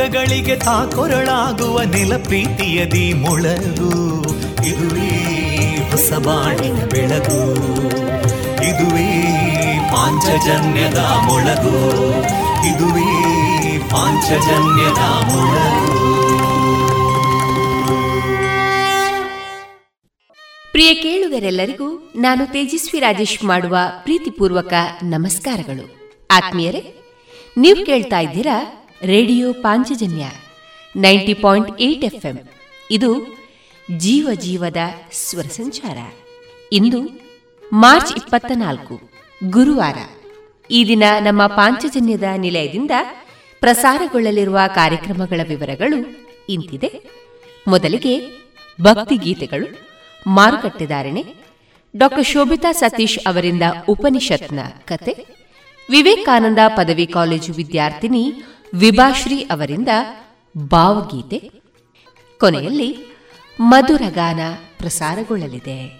ದುಃಖಗಳಿಗೆ ತಾಕೊರಳಾಗುವ ನೆಲ ಪ್ರೀತಿಯದಿ ಮೊಳಗು. ಇದುವೇ ಹೊಸ ಬಾಣಿನ ಬೆಳಗು. ಇದುವೇ ಪಾಂಚಜನ್ಯದ ಮೊಳಗು. ಇದುವೇ ಪಾಂಚಜನ್ಯದ ಮೊಳಗು. ಪ್ರಿಯ ಕೇಳುಗರೆಲ್ಲರಿಗೂ ನಾನು ತೇಜಸ್ವಿ ರಾಜೇಶ್ ಮಾಡುವ ಪ್ರೀತಿಪೂರ್ವಕ ನಮಸ್ಕಾರಗಳು. ಆತ್ಮೀಯರೇ, ನೀವು ಕೇಳ್ತಾ ಇದ್ದೀರಾ Radio Panchajanya ninety point eight F ಇದು ಜೀವ ಜೀವದ ಸ್ವರ ಸಂಚಾರ. ಇಂದು ಮಾರ್ಚ್ ಇಪ್ಪತ್ತ ನಾಲ್ಕು, ಗುರುವಾರ. ಈ ದಿನ ನಮ್ಮ ಪಾಂಚಜನ್ಯದ ನಿಲಯದಿಂದ ಪ್ರಸಾರಗೊಳ್ಳಲಿರುವ ಕಾರ್ಯಕ್ರಮಗಳ ವಿವರಗಳು ಇಂತಿದೆ. ಮೊದಲಿಗೆ ಭಕ್ತಿಗೀತೆಗಳು ಮಾರುಕಟ್ಟೆದಾರಣೆ ಡಾಕ್ಟರ್ ಶೋಭಿತಾ ಸತೀಶ್ ಅವರಿಂದ ಉಪನಿಷತ್ನ ಕತೆ, ವಿವೇಕಾನಂದ ಪದವಿ ಕಾಲೇಜು ವಿದ್ಯಾರ್ಥಿನಿ ವಿಭಾಶ್ರೀ ಅವರಿಂದ ಭಾವಗೀತೆ. ಕೊನೆಯಲ್ಲಿ ಮಧುರಗಾನ ಪ್ರಸಾರಗೊಳ್ಳಲಿದೆ.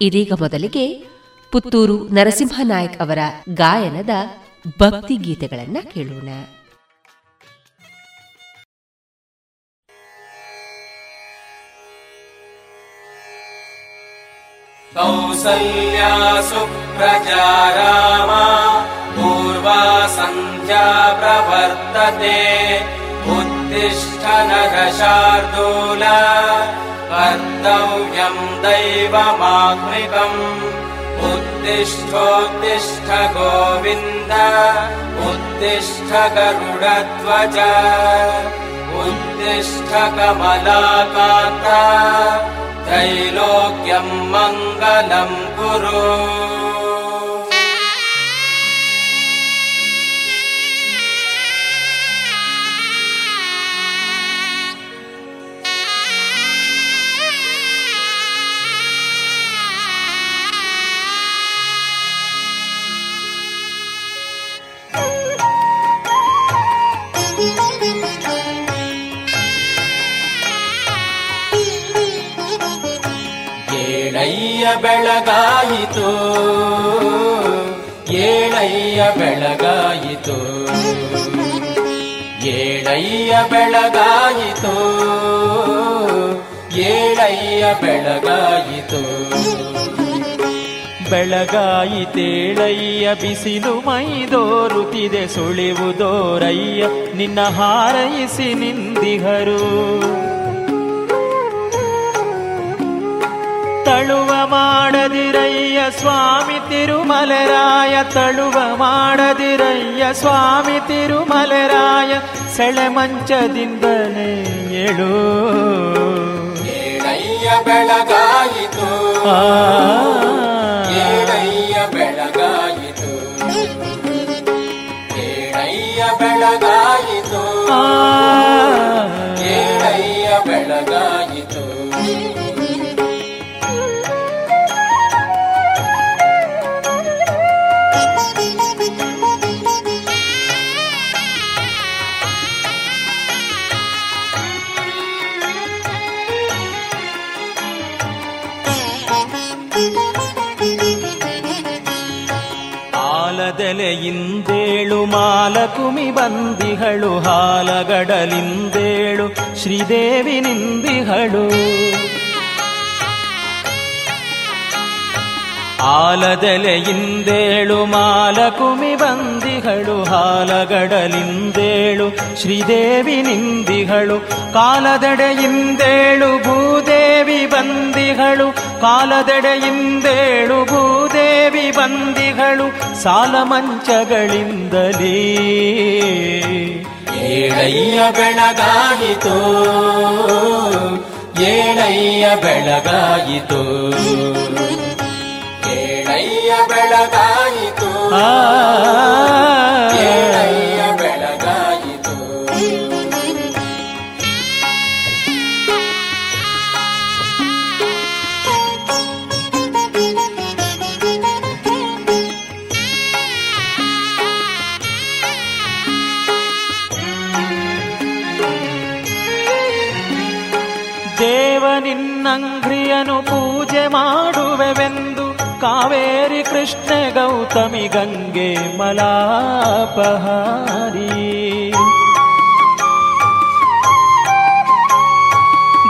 ಇದೀಗ ಮೊದಲಿಗೆ ಪುತ್ತೂರು ನರಸಿಂಹನಾಯಕ್ ಅವರ ಗಾಯನದ ಭಕ್ತಿ ಗೀತೆಗಳನ್ನ ಕೇಳೋಣ कौसल्या सुप्रजा रामा पूर्वा सन्ध्या प्रवर्तते उत्तिष्ठ नरशार्दूल कर्तव्यम् दैवमात्मिकम्। उत्तिष्ठोत्तिष्ठ गोविन्द उत्तिष्ठ गरुडध्वज उत्तिष्ठ कमलाकान्ता त्रैलोक्यम् मङ्गलम् कुरु ಬೆಳಗಾಯಿತು. ಏಳಯ್ಯ ಬೆಳಗಾಯಿತು. ಏಳಯ್ಯ ಬೆಳಗಾಯಿತು. ಏಳಯ್ಯ ಬೆಳಗಾಯಿತು. ಬೆಳಗಾಯಿತೇಳಯ್ಯ ಬಿಸಿಲು ಮೈದೋರುತ್ತಿದೆ ಸುಳಿವುದೋರಯ್ಯ ನಿನ್ನ ಹಾರೈಸಿ ನಿಂದಿಹರು. ತಳುವ ಮಾಡದಿರಯ್ಯ ಸ್ವಾಮಿ ತಿರುಮಲರಾಯ ತಳುವ ಮಾಡದಿರಯ್ಯ ಸ್ವಾಮಿ ತಿರುಮಲರಾಯ ಸೆಳೆ ಮಂಚದಿಂದಲೇ ಏಳು. ಬೆಳಗಾಯಿತು. ಬೆಳಗಾಯಿತು. ಬೆಳಗಾಯಿತು. ಬೆಳಗಾಯಿತು. ಮಾಲಕುಮಿ ಬಂದಿಹಳು ಹಾಲಗಡಲಿಂದೇಳು ಶ್ರೀದೇವಿ ನಿಂದಿಹಳು. ಆಲದೆಲೆಯಿಂದೇಳು ಮಾಲಕುಮಿ ಬಂದಿಗಳು ಹಾಲಗಡಲಿಂದೇಳು ಶ್ರೀದೇವಿ ನಿಂದಿಗಳು ಕಾಲದಡೆಯಿಂದೇಳು ಭೂದೇವಿ ಬಂದಿಗಳು ಕಾಲದೆಡೆಯಿಂದೇಳು ಭೂದೇವಿ ಬಂದಿಗಳು ಸಾಲ ಮಂಚಗಳಿಂದಲೇ ಏಳಯ್ಯ ಬೆಳಗಾಯಿತು ಏಳಯ್ಯ ಬೆಳಗಾಯಿತು. ಏಳಯ್ಯ ಬೆಳಗಾಯಿತು. ಆ ನಿನ್ನಂಘ್ರಿಯನು ಪೂಜೆ ಮಾಡುವೆವೆಂದು ಕಾವೇರಿ ಕೃಷ್ಣ ಗೌತಮಿ ಗಂಗೆ ಮಲಾಪಹಾರಿ.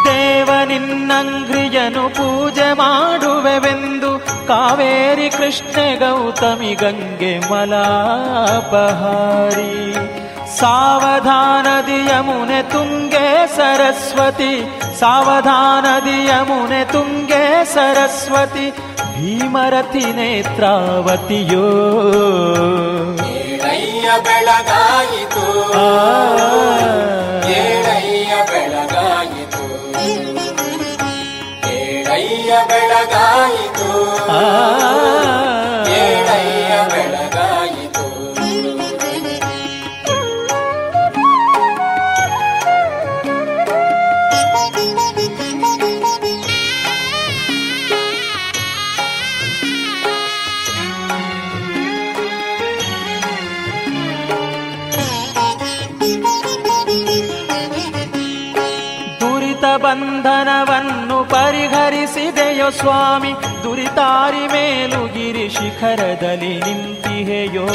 ದೇವ ನಿನ್ನಂಗ್ರಿಯನು ಪೂಜೆ ಮಾಡುವೆವೆಂದು ಕಾವೇರಿ ಕೃಷ್ಣ ಗೌತಮಿ ಗಂಗೆ ಮಲಾಪಹಾರಿ. ಸಾವಧಾನದಿ ಯಮುನೆ ತುಂಗೆ ಸರಸ್ವತಿ ಸಾವಧಾನದಿ ಯಮುನೆ ತುಂಗೆ ಸರಸ್ವತಿ ಭೀಮರತಿ ನೇತ್ರಾವತಿಯೋ. ಬೆಳಗಾಯಿತು. ಬೆಳಗಾಯಿತು. ಬೆಳಗಾಯಿತು. ಸ್ವಾಮಿ, ದುರಿತಾರಿ ಮೇಲು ಮೇಲುಗಿರಿ ಶಿಖರದಲ್ಲಿ ನಿಂತಿಹೆಯೋ.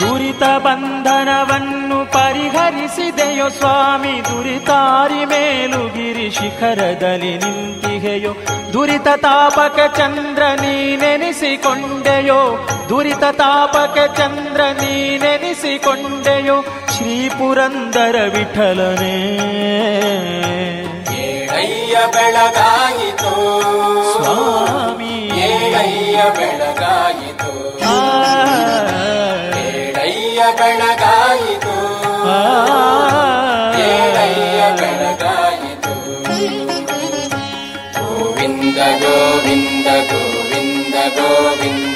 ದುರಿತ ಬಂಧನವನ್ನು ಪರಿಹರಿಸಿದೆಯೋ ಸ್ವಾಮಿ, ದುರಿತಾರಿ ಮೇಲು ಮೇಲುಗಿರಿ ಶಿಖರದಲ್ಲಿ ನಿಂತಿಹೆಯೋ. ದುರಿತ ತಾಪಕ ಚಂದ್ರ ನೀನೆನಿಸಿಕೊಂಡೆಯೋ. ದುರಿತ ತಾಪಕ ಚಂದ್ರ ನೀನೆನಿಸಿಕೊಂಡೆಯೋ. ಶ್ರೀ ಪುರಂದರ ವಿಠಲನೇ. ಏಳಯ್ಯ ಬೆಳಗಾಯಿತು. ಸ್ವಾಮಿ. ಏಳಯ್ಯ ಬೆಳಗಾಯಿತು. ಆ, ಏಳಯ್ಯ ಬೆಳಗಾಯಿತು. ಆ, ಏಳಯ್ಯ ಬೆಳಗಾಯಿತು. ಗೋವಿಂದ ಗೋವಿಂದ ಗೋವಿಂದ ಗೋವಿಂದ ಗೋವಿಂದ.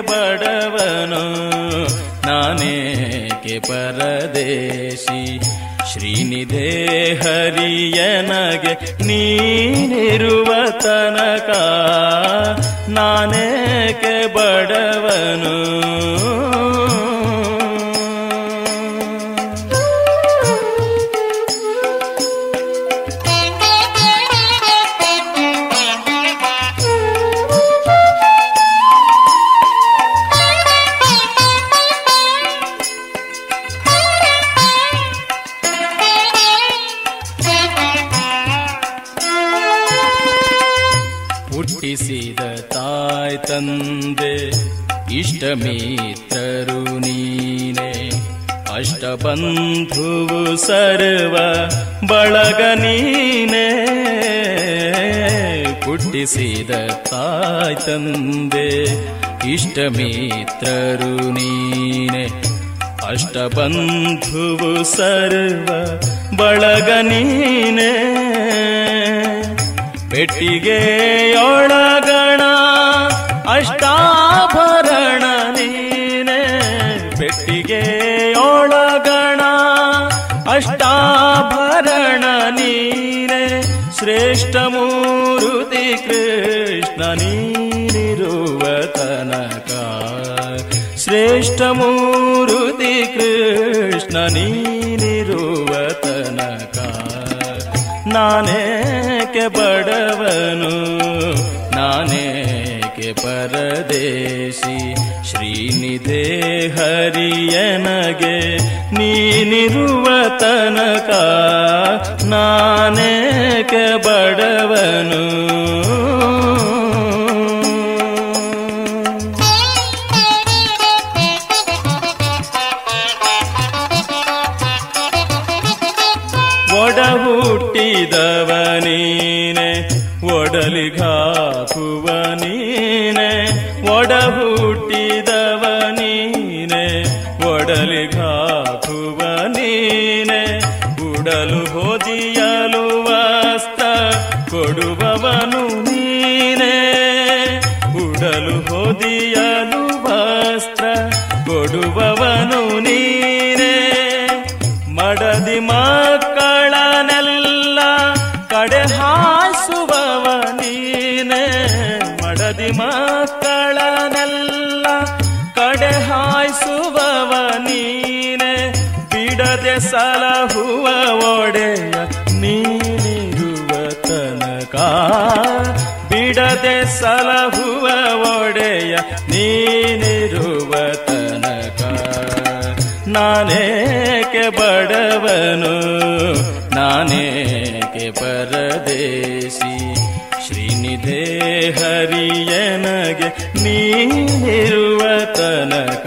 ಬಡವನು ನಾನೇಕೆ ಪರದೇಶಿ? ಶ್ರೀನಿಧೇ ಹರಿಯನಗೆ ನೀನಿರುವ ತನಕ ನಾನೇಕೆ ಬಡವನು? ನೀನೆ ಅಷ್ಟಬಂಧುವು ಸರ್ವ ಬಳಗ ನೀನೆ ಹುಟ್ಟಿಸಿದ ತಾಯ್ ತಂದೆ ಇಷ್ಟ ಮಿತ್ರರು ನೀನೆ ಅಷ್ಟಬಂಧುವು ಸರ್ವ ಬಳಗ ನೀನೆ ಪೆಟ್ಟಿಗೆಯೊಳಗಣ ಅಷ್ಟಾಭರಣ ಶ್ರೇಷ್ಠ ಮೂರುತಿ ಕೃಷ್ಣ ನೀನಿರುವ ತನಕ ಶ್ರೇಷ್ಠ ಮೂರುತಿ ಕೃಷ್ಣ ನೀನಿರುವ ತನಕ ನಾನೇಕೆ ಬಡವನು? ನಾನೇಕೆ ಪರದೇಶಿ ಶ್ರೀನಿಧೆ ಹರಿಯನಗೆ ನೀನಿರುವ ತನಕ ನಾನೇಕೆ ಬಡವನು? ಒಡ ಹುಟ್ಟಿದವ ಒಡಲಿಗಾಕುವ ನೀನೆ ಒಡ ಹುಟ್ಟಿದವ ನೀನೆ ಒಡಲಿಗಾಕುವ ನೀನೆ ಉಡಲು ಹೊದಿಯಲು ವಸ್ತ ಕೊಡುವವನು ಒಡೆಯ ನೀನಿರುವ ತನಕ. ಬಿಡದೆ ಸಲಹುವ ಒಡೆಯ ನೀನಿರುವ ತನಕ. ನಾನೇಕೆ ಬಡವನು, ನಾನೇಕೆ ಪರದೇಶಿ. ಶ್ರೀನಿಧೇ ಹರಿಯನಗೆ ನೀನಿರುವ ತನಕ.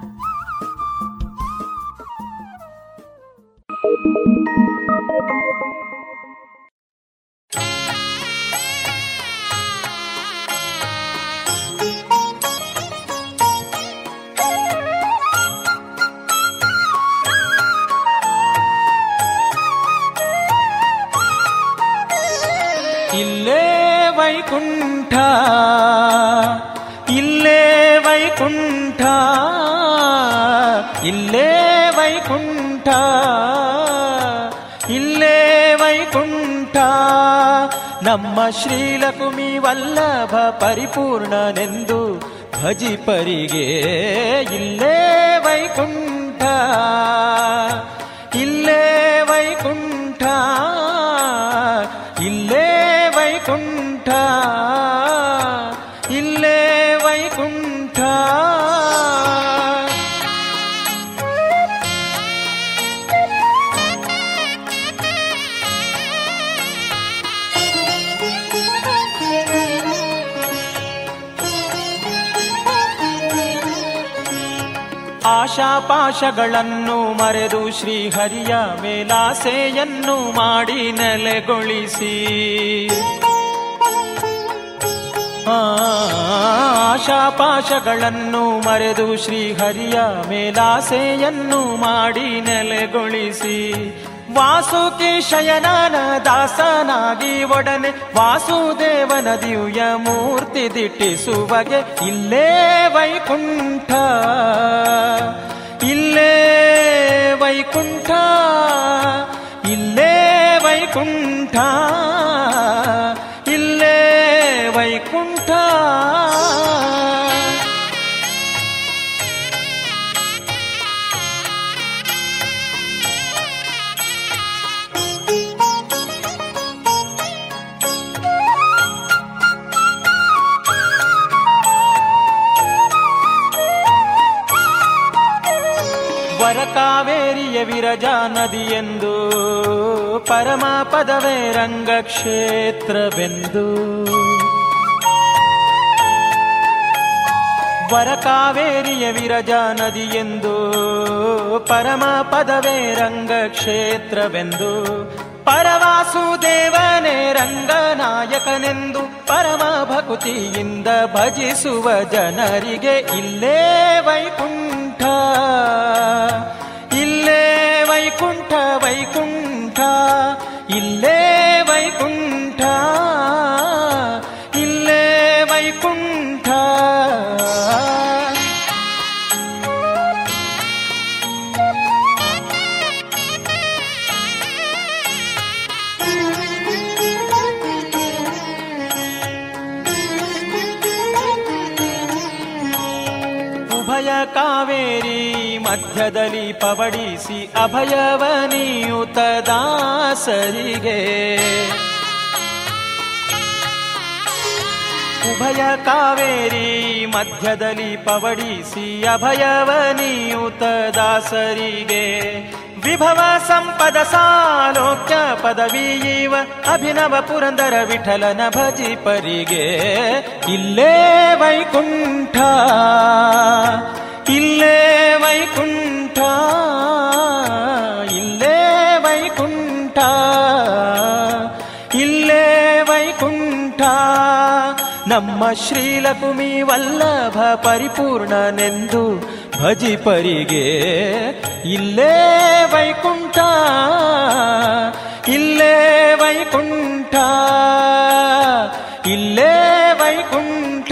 ಶ್ರೀಲಕುಮಿ ವಲ್ಲಭ ಪರಿಪೂರ್ಣನೆಂದು ಭಜಿಪರಿಗೆ ಇಲ್ಲೇ ವೈಕುಂಠ ಆಶಾಪಾಶಗಳನ್ನು ಮರೆದು ಶ್ರೀಹರಿಯ ಮೇಲಾಸೆಯನ್ನು ಮಾಡಿ ನೆಲೆಗೊಳಿಸಿ. ಆಶಾಪಾಶಗಳನ್ನು ಮರೆದು ಶ್ರೀಹರಿಯ ಮೇಲಾಸೆಯನ್ನು ಮಾಡಿ ನೆಲೆಗೊಳಿಸಿ. ವಾಸುಕಿ ಶಯನಾನ ದಾಸನಾಗಿ ಒಡನೆ ವಾಸುದೇವನ ದಿವ್ಯ ಮೂರ್ತಿ ದಿಟ್ಟಿಸುವಗೆ ಇಲ್ಲೇ ವೈಕುಂಠ. ಇಲ್ಲೇ ವೈಕುಂಠ ಇಲ್ಲೇ ವೈಕುಂಠ ಇಲ್ಲೇ ವೈಕುಂಠ ವರಕಾವೇರಿಯ ವಿರಜಾ ನದಿಯೆಂದು, ಪರಮ ಪದವೇ ರಂಗಕ್ಷೇತ್ರವೆಂದು. ವರಕಾವೇರಿಯ ವಿರಜಾ ನದಿಯೆಂದು, ಪರಮ ಪದವೇ ರಂಗಕ್ಷೇತ್ರವೆಂದು. ಪರವಾಸುದೇವನೇ ರಂಗನಾಯಕನೆಂದು, ಪರಮ ಭಕುತಿಯಿಂದ ಭಜಿಸುವ ಜನರಿಗೆ ಇಲ್ಲೇ ವೈಕುಂಠ. ಇಲ್ಲೇ ವೈಕುಂಠ ವೈಕುಂಠ ಇಲ್ಲೇ ವೈಕುಂಠ ಇಲ್ಲೇ ವೈಕುಂಠ ಉಭಯ ಕಾವೇರಿ ಮಧ್ಯದಲ್ಲಿ ಪವಡಿಸಿ ಅಭಯವನಿಯುತ ದಾಸರಿಗೆ ಉಭಯ ಕಾವೇರಿ ಮಧ್ಯದಲ್ಲಿ ಪವಡಿಸಿ ಅಭಯವನಿಯುತ ದಾಸರಿಗೆ ವಿಭವ ಸಂಪದ ಸಾಲೋಕ್ಯ ಪದವೀವ ಅಭಿನವ ಪುರಂದರ ವಿಠಲನ ಭಜಿಪರಿಗೆ. ಇಲ್ಲೇ ವೈಕುಂಠ ಇಲ್ಲೇ ವೈಕುಂಠ ಇಲ್ಲೇ ವೈಕುಂಠ ಇಲ್ಲೇ ವೈಕುಂಠ ನಮ್ಮ ಶ್ರೀಲಕುಮಿ ವಲ್ಲಭ ಪರಿಪೂರ್ಣನೆಂದು ಭಜಿಪರಿಗೆ ಇಲ್ಲೇ ವೈಕುಂಠ ಇಲ್ಲೇ ವೈಕುಂಠ ಇಲ್ಲೇ ವೈಕುಂಠ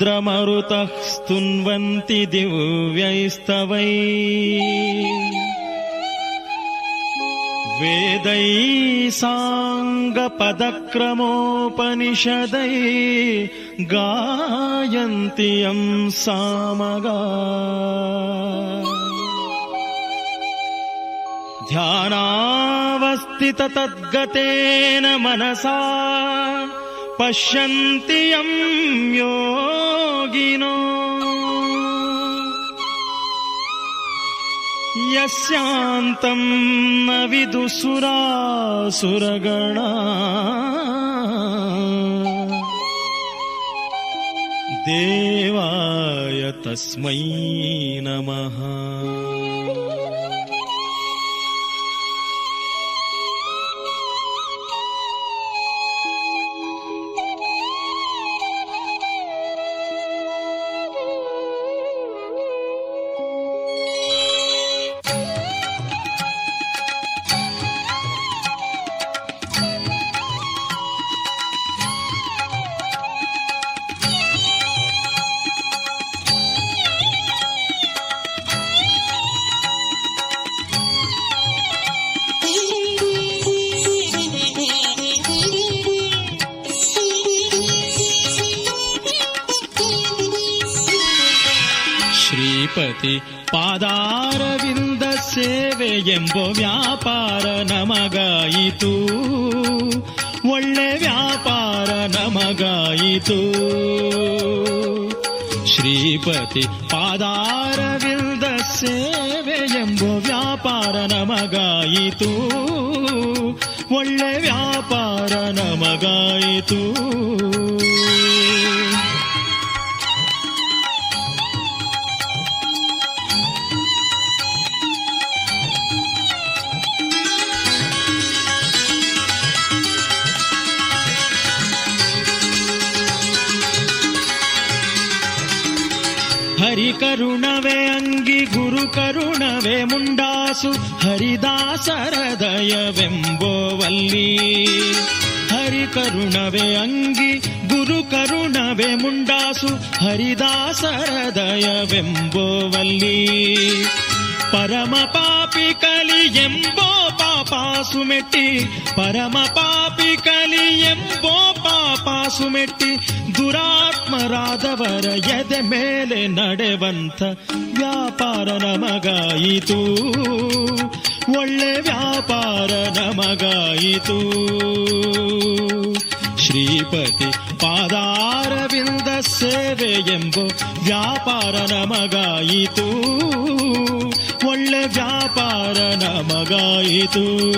वरुणेन्द्ररुद्रमरुतः स्तुन्वन्ति दिव्यैस्तवै। वेदैः साङ्गपदक्रमोपनिषदै गायन्ति यं सामगा। ध्यानावस्थिततद्गतेन मनसा पश्यन्ति यं योगिनो। यस्यान्तं न विदुसुरासुरगणा देवाय तस्मै नमः ಶ್ರೀಪತಿ ಪಾದಾರವಿಂದ ಸೇವೆ ಎಂಬ ವ್ಯಾಪಾರ ನಮಗಾಯಿತು. ಒಳ್ಳೆ ವ್ಯಾಪಾರ ನಮಗಾಯಿತು. ಶ್ರೀಪತಿ, ಪಾದಾರವಿಂದ ಸೇವೆ ಎಂಬ ವ್ಯಾಪಾರ ನಮಗಾಯಿತು. ಒಳ್ಳೆ ವ್ಯಾಪಾರ ನಮಗಾಯಿತು. ಕರುಣವೇ ಅಂಗಿ ಗುರು ಕರುಣವೇ ಮುಂಡಾಸು ಹರಿದಾಸರ ದಯವೆಂಬೋವಲ್ಲಿ ಹರಿ ಕರುಣವೇ ಅಂಗಿ ಗುರು ಕರುಣವೇ ಮುಂಡಾಸು ಹರಿದಾಸರ ದಯವೆಂಬೋವಲ್ಲಿ ಪರಮ ಪಾಪಿ ಕಲಿ ಎಂಬೋ ಪಾಪಾಸು ಮೆಟ್ಟಿ ಪರಮ ಕಲಿ ಎಂಬೋ ಪಾಪಾಸು ಮೆಟ್ಟಿ ದುರಾತ್ಮರಾದವರ ಎದೆ ಮೇಲೆ ನಡೆವಂತ ವ್ಯಾಪಾರ ನಮಗಾಯಿತು. ಒಳ್ಳೆ ವ್ಯಾಪಾರ ನಮಗಾಯಿತು. ಶ್ರೀಪತಿ ಪಾದಾರವಿಂದ ಸೇವೆ ಎಂಬ ವ್ಯಾಪಾರ ನಮಗಾಯಿತು. ಒಳ್ಳೆ ವ್ಯಾಪಾರ ನಮಗಾಯಿತು.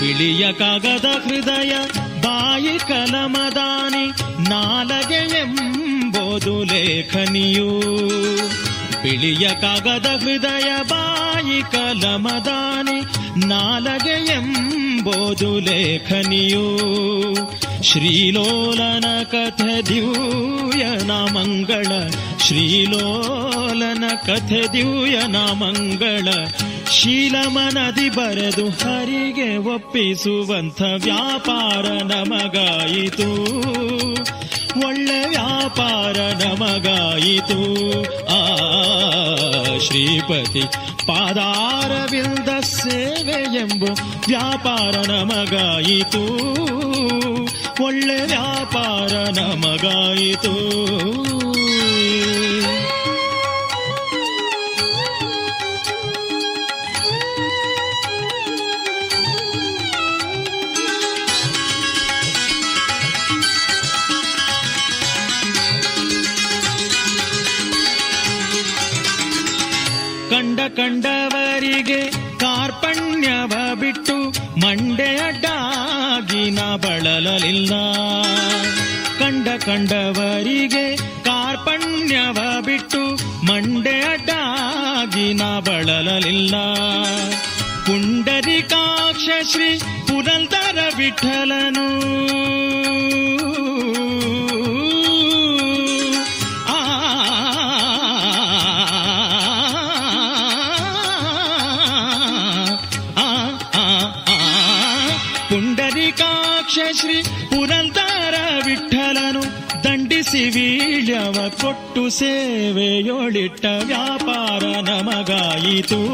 ಬಿಳಿಯ ಕಾಗದ ಹೃದಯ ಬಾಯಿ ಕಲಮದಾನಿ ನಾಲಗೆ ಎಂಬುದು ಲೇಖನಿಯು. ಬಿಳಿಯ ಕಾಗದ ಹೃದಯ ಬಾಯಿ ಕಲಮದಾನಿ, ನಾಲಗೆ ಎಂಬುದು ಲೇಖನಿಯು. ಶ್ರೀಲೋಲನ ಕಥೆ ದಿವ್ಯನ ಮಂಗಳ ಶ್ರೀಲೋಲನ ಕಥೆ ದಿವ್ಯನ ಮಂಗಳ ಶೀಲಮನದಿ ಬರೆದು ಹರಿಗೆ ಒಪ್ಪಿಸುವಂಥ ವ್ಯಾಪಾರ ನಮಗಾಯಿತು. ಒಳ್ಳೆ ವ್ಯಾಪಾರ ನಮಗಾಯಿತು. ಆ ಶ್ರೀಪತಿ ಪಾದಾರವಿಲ್ದ ಸೇವೆ ಎಂಬ ವ್ಯಾಪಾರ ನಮಗಾಯಿತು. ಒಳ್ಳೆ ವ್ಯಾಪಾರ ನಮಗಾಯಿತು. ಕಂಡವರಿಗೆ ಕಾರ್ಪಣ್ಯವ ಬಿಟ್ಟು ಮಂಡೆಯ ಡಾಗಿನ ಬಳಲಲಿಲ್ಲ. ಕಂಡ ಕಂಡವರಿಗೆ ಕಾರ್ಪಣ್ಯವ ಬಿಟ್ಟು ಮಂಡೆಯ ಡಾಗಿನ ಬಳಲಲಿಲ್ಲ. ಪುಂಡರಿಕಾಕ್ಷ ಶ್ರೀ ಪುರಂದರ ವಿಠಲನು ಸಿವೀಳ್ಯವ ಕೊಟ್ಟು ಸೇವೆಯೊಳಿಟ್ಟ ವ್ಯಾಪಾರ ನಮಗಾಯಿತು.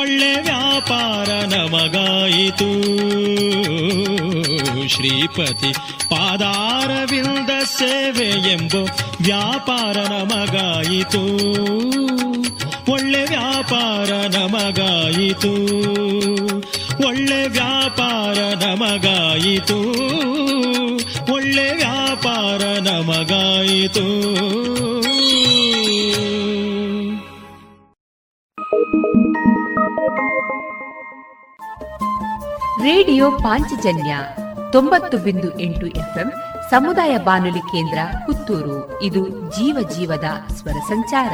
ಒಳ್ಳೆ ವ್ಯಾಪಾರ ನಮಗಾಯಿತು. ಶ್ರೀಪತಿ ಪಾದಾರವಿಂದ ಸೇವೆ ವ್ಯಾಪಾರ ನಮಗಾಯಿತು. ಒಳ್ಳೆ ವ್ಯಾಪಾರ ನಮಗಾಯಿತು. ಒಳ್ಳೆ ವ್ಯಾಪಾರ ನಮಗಾಯಿತು. ಒಳ್ಳೆ ವ್ಯಾಪಾರ ನಮಗಾಯಿತು. ರೇಡಿಯೋ ಪಾಂಚಜನ್ಯ ತೊಂಬತ್ತು ಬಿಂದು ಎಂಟು ಎಫ್ಎಂ ಸಮುದಾಯ ಬಾನುಲಿ ಕೇಂದ್ರ ಪುತ್ತೂರು. ಇದು ಜೀವ ಜೀವದ ಸ್ವರ ಸಂಚಾರ.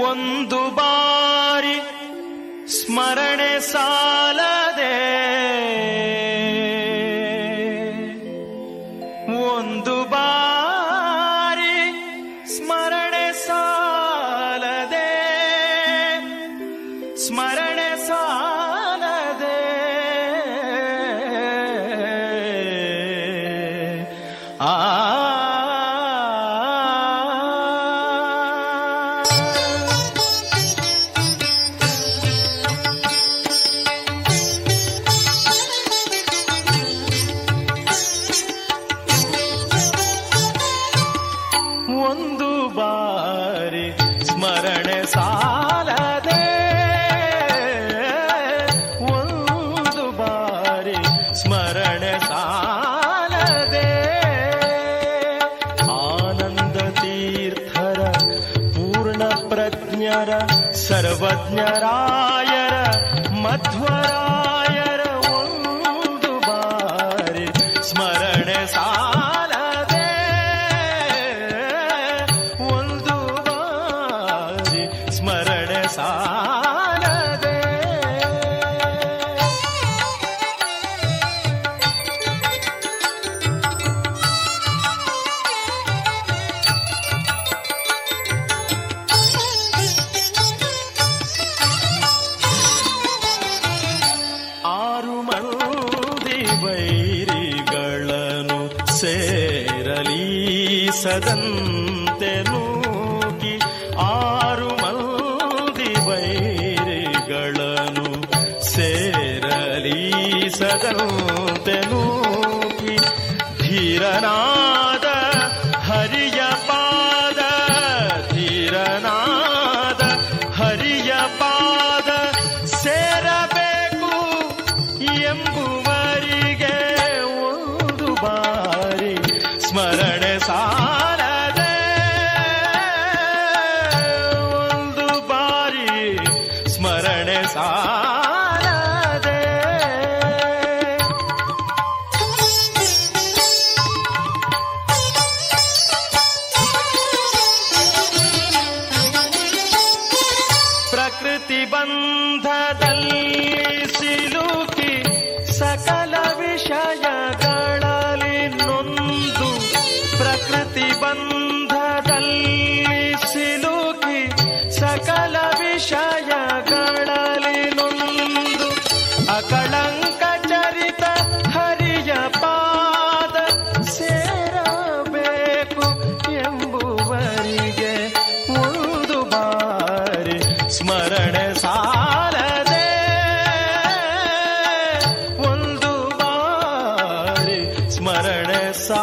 ಒಂದು ಬಾರಿ ಸ್ಮರಣೆ सार जरा ನಡೆಸಾ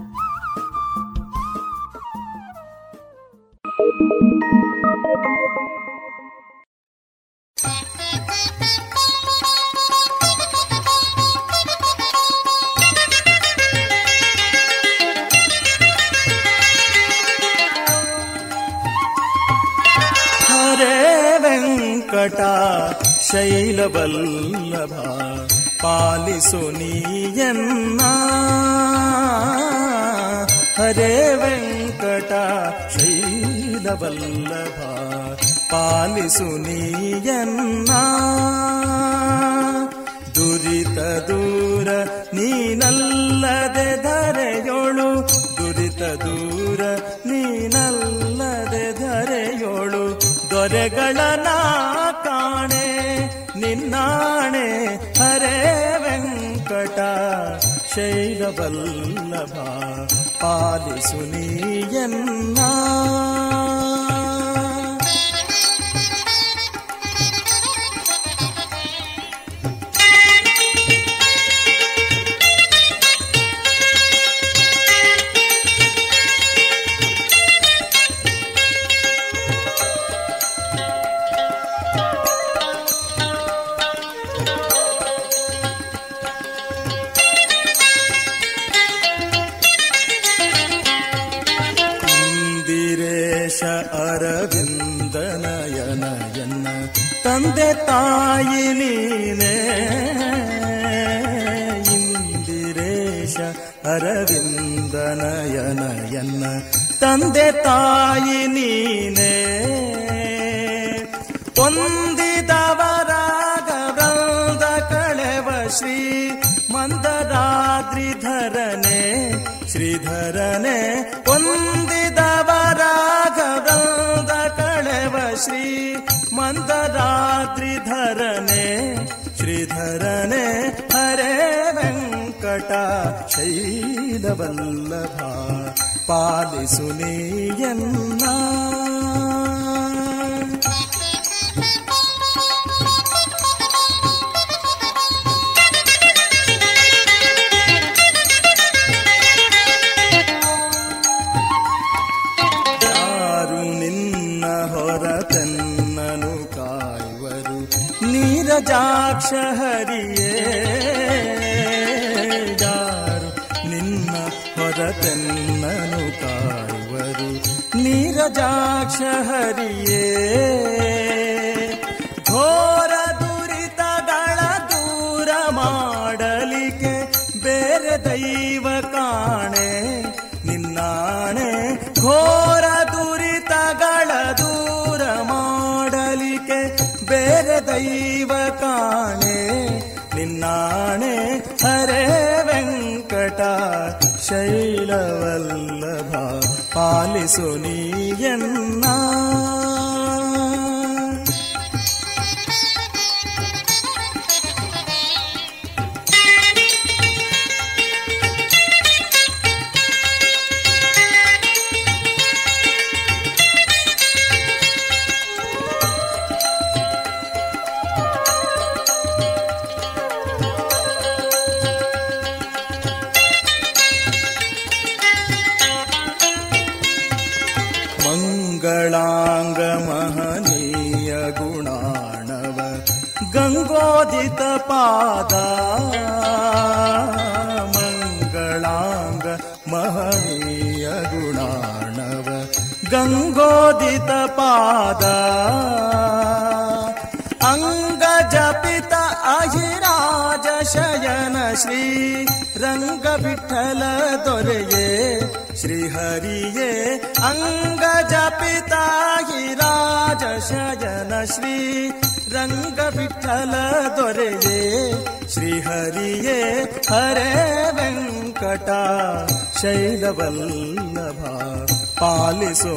ಶೈಲವಲ್ಲಭ ಪಾಲಿಸು ನೀಯನ್ನ. ಹರೇ ವೆಂಕಟ, ಶೈಲವಲ್ಲಭ, ಪಾಲಿಸು ನೀಯನ್ನ. ದುರಿತ ದೂರ ನೀನಲ್ಲದೆ ಧರೆಯೋಳು, ದುರಿತ ದೂರ ನೀನಲ್ಲದೆ ಧರೆಯೋಳು, ದೊರೆಗಳ ನಾ ನಿನ್ನಾಣೆ ಹರೇ ವೆಂಕಟ ಶೈಲವಲ್ಲಭ ಪಾಲಿಸು ನೀಯನ್ನ ತಾಯಿ ನೀನೇ ಹೊಂದಿದವರಾಗ ವೃಂದ ಕಳೆವ ಶ್ರೀ ಮಂದರಾದ್ರಿಧರನೆ ಶ್ರೀಧರನೆ ಹೊಂದಿದವರಾಗ ವೃಂದ ಕಳೆವ ಶ್ರೀ ಮಂದರಾದ್ರಿಧರನೆ ಶ್ರೀಧರನೆ ಹರೇ ವೆಂಕಟ ಶೈಲವಲ್ಲಭ ಪಾಲಿಸು ಪಾಲಿಸು ಶ್ರೀ ರಂಗ ವಿಠಲ ದೊರೆಯೇ ಶ್ರೀಹರಿಯೇ ಜಪಿತಾಯಿ ರಾಜ ಶಯನ ಶ್ರೀ ರಂಗ ವಿಠಲ ದೊರೆಯೇ ಶ್ರೀಹರಿಯೇ ಹರೇ ವೆಂಕಟ, ಶೈಲವಲ್ಲಭ, ಪಾಲಿಸೋ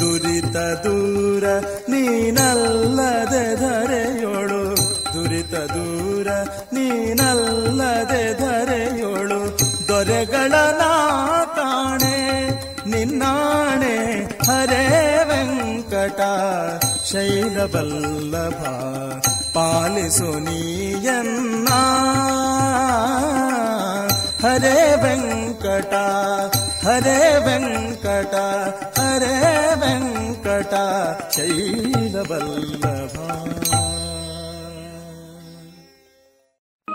ದುರಿತ ದೂರ ನೀನಲ್ಲದೆ ಧರೆಯೋಳು ದೂರ ನೀನಲ್ಲದೆ ಧರೆಯೋಳು. ದೊರೆಗಳ ಕಾಣೆ, ನಿನ್ನಾಣೆ ಹರೇ ವೆಂಕಟ. ಶೈಲವಲ್ಲಭ ಪಾಲಿಸು ನೀಯನ್ನ. ಹರೇ ವೆಂಕಟ ಹರೇ ವೆಂಕಟ ಹರೇ ವೆಂಕಟ. ಶೈಲವಲ್ಲಭ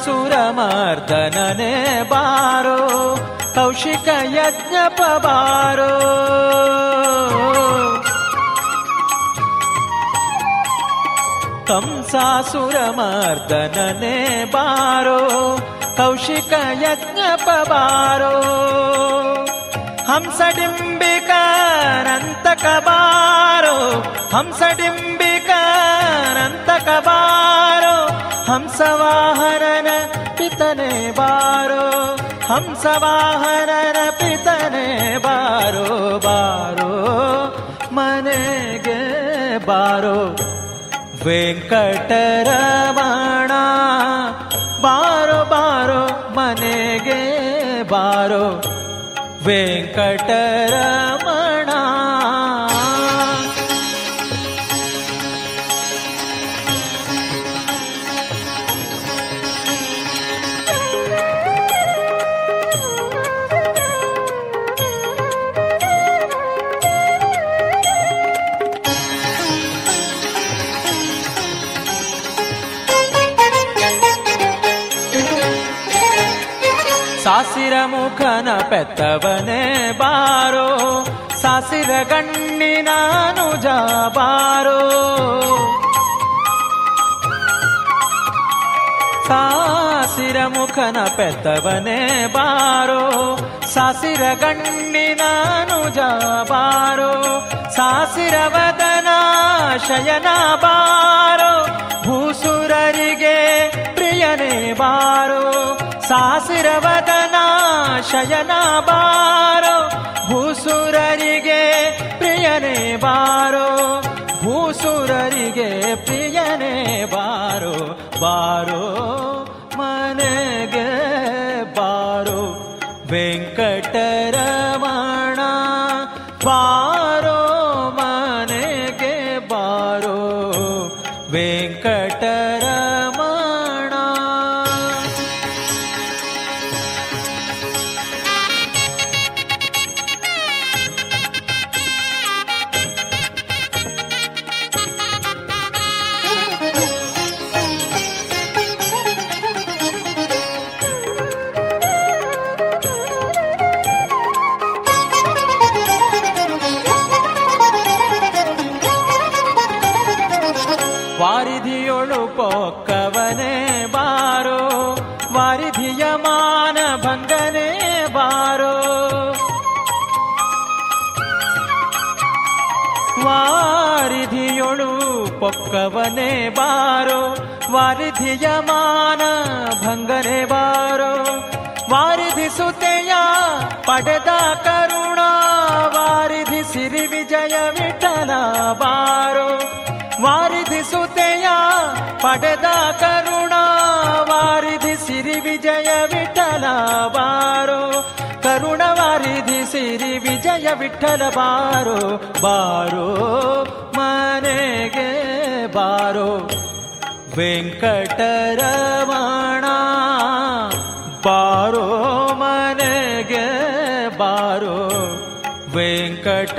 ಕಂಸಾಸುರಮರ್ದನನೆ ಬಾರೋ ಕೌಶಿಕ ಯಜ್ಞಪ ಬಾರೋ ಕಂಸಾಸುರಮರ್ದನನೆ ಬಾರೋ ಕೌಶಿಕ ಯಜ್ಞಪ ಬಾರೋ ಹಂಸಡಿಂಬಿಕಾನಂತಕ ಬಾರೋ ಹಂಸಡಿಂಬಿಕಾನಂತಕ ಬಾರೋ ಹಂಸವಾಹನನ ಪಿತನೆ ಬಾರೋ, ಹಂಸವಾಹನನ ಪಿತನೆ ಬಾರೋ ಬಾರೋ, ಮನೆಗೆ ಬಾರೋ. ವೆಂಕಟರಮಣ, ಬಾರೋ ಬಾರೋ, ಮನೆಗೆ ಬಾರೋ. ವೆಂಕಟರಮಣ ಮುಖನ ಪೆತ್ತವನೇ ಬಾರೋ ಸಾಸಿರ ಗಣ್ಣಿನಾನುಜ ಬಾರೋ. ಸಾಸಿರ ಮುಖನ ಪೆತ್ತವನೇ ಬಾರೋ, ಸಾಸಿರ ಗಣ್ಣಿನಾನುಜ ಬಾರೋ, ಸಾಸಿರ ವದನ ಶಯನ ಬಾರೋ. ಭೂಸುರರಿಗೆ ಪ್ರಿಯನೇ ಬಾರೋ, ಸಾಸಿರವದನ ಶಯನ ಬಾರೋ, ಭೂಸುರರಿಗೆ ಪ್ರಿಯನೇ ಬಾರೋ, ಭೂಸುರರಿಗೆ ಪ್ರಿಯನೇ ಬಾರೋ ಬಾರೋ, ಮನೆಗೆ ಬಾರೋ, ವೆಂಕಟರಮಣ ಬಾರೋ ಪೊಕ್ಕವನೇ ಬಾರೋ, ವಾರಿಧಿಯ ಮಾನ ಭಂಗನೆ ಬಾರೋ. ವಾರಿಧಿಸುತ್ತೆಯ ಪಡೆದ ಕರುಣ ವಾರಿಧಿ ಸಿರಿ ವಿಜಯ ವಿಠಲ ಬಾರೋ. ವಾರಿಧಿಸುತ್ತೆಯ ಪಡೆದ ಕರುಣ ವಾರಿಧಿ ಸಿರಿ ವಿಜಯ ವಿಠಲ ಬಾರೋ. ಕರುಣ ವಾರಿಧಿ ಸಿರಿ ವಿಜಯ ವಿಠಲ ಬಾರೋ. ಬಾರೋ ಮನೆಗೆ बारो वेङ्कटरमाणा बारो मने बारो वेङ्कट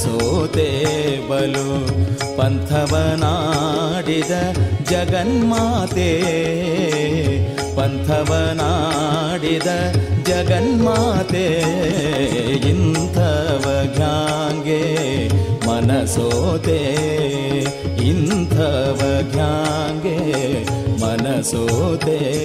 ಮನಸೋತೆ ಬಲು ಪಂಥವನಾಡಿದ ಜಗನ್ಮಾತೆ. ಪಂಥವನಾಡಿದ ಜಗನ್ಮಾತೆ. ಇಂಥವ ಘ್ಯಾಂಗೆ ಮನಸೋತೆ. ಇಂಥವ ಘ್ಯಾಂಗೆ ಮನಸೋತೆ.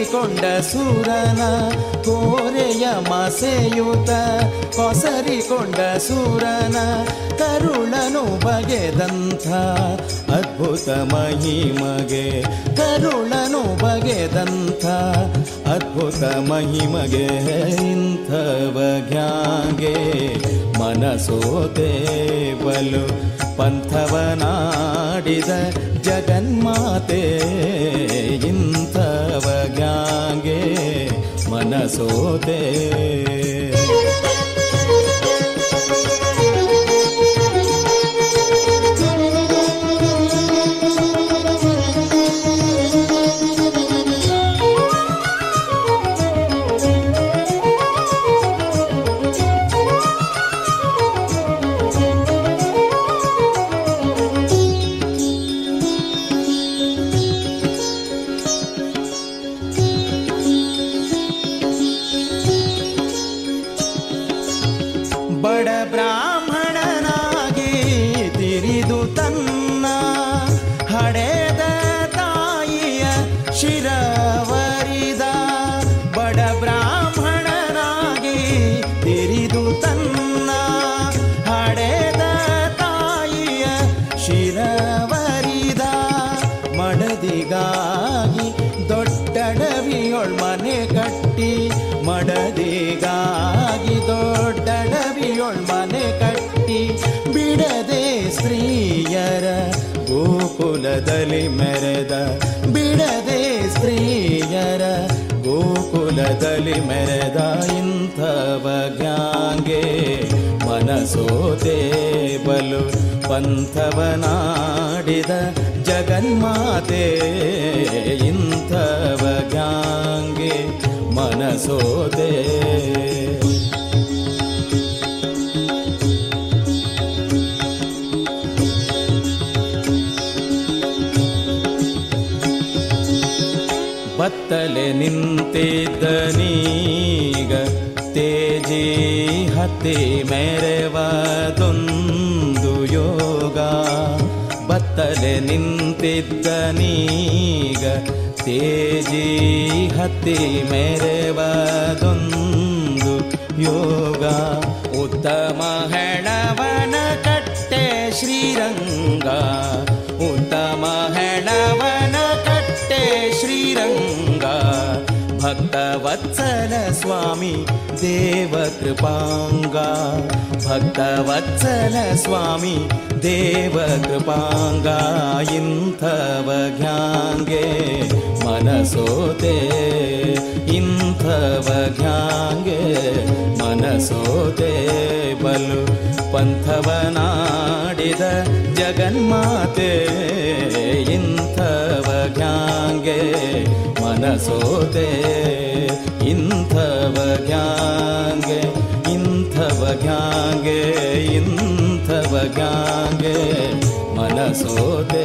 ಕೊಸರಿಕೊಂಡ ಸೂರನ, ಕೋರೆಯ ಮಸೆಯುತ. ಕೊಸರಿಕೊಂಡ ಸೂರನ ಕರುಳನು ಬಗೆದಂಥ ಅದ್ಭುತ ಮಹಿಮಗೆ. ಕರುಳನು ಬಗೆದಂಥ ಅದ್ಭುತ ಮಹಿಮಗೆ ಇಂಥವ ಜ್ಞಾಗೆ. ಮನಸೋತೆ ಬಲು ಪಂಥವನಾಡಿದ ಜಗನ್ಮಾತೆ. ಇಂಥವ ಜ್ಞಾಗೆ ಮನಸೋತೆ ಮೆರೆದ ಇಂಥವ ಜ್ಞಾಂಗೆ ಮನಸೋತೆ ಬಲು ಪಂಥವನಾಡಿದ ಜಗನ್ಮಾತೆ ಇಂಥವ ಜ್ಞಾಂಗೆ ಮನಸೋತೆ ಬತ್ತಲೆ ನಿಂತಿದ್ದ ನೀಗ, ತೇಜಿ ಹತ್ತಿ ಮೆರೆವದೊಂದು ಯೋಗ. ಬತ್ತಲೆ ನಿಂತಿದ್ದ ನೀಗ, ತೇಜಿ ಹತ್ತಿ ಮೆರೆವದೊಂದು ಯೋಗ. ಉತ್ತಮ भक्तवत्सल स्वामी देवकृपाङ्गा भक्तवत्सल स्वामी देवकृपाङ्गा इन्थव ज्ञाङ्गे मनसोते ಇಂಥವ ಜ್ಞಾಂಗೆ ಮನಸೋತೆ ಬಲು ಪಂಥವನಾಡಿದ ಜಗನ್ಮಾತೆ ಇಂಥವ ಜ್ಞಾಂಗೆ ಮನಸೋತೆ ಇಂಥವ ಜ್ಞಾಂಗೆ ಇಂಥವ ಜ್ಞಾಂಗೆ ಇಂಥವ ಜ್ಞಾಂಗೆ ಮನಸೋತೆ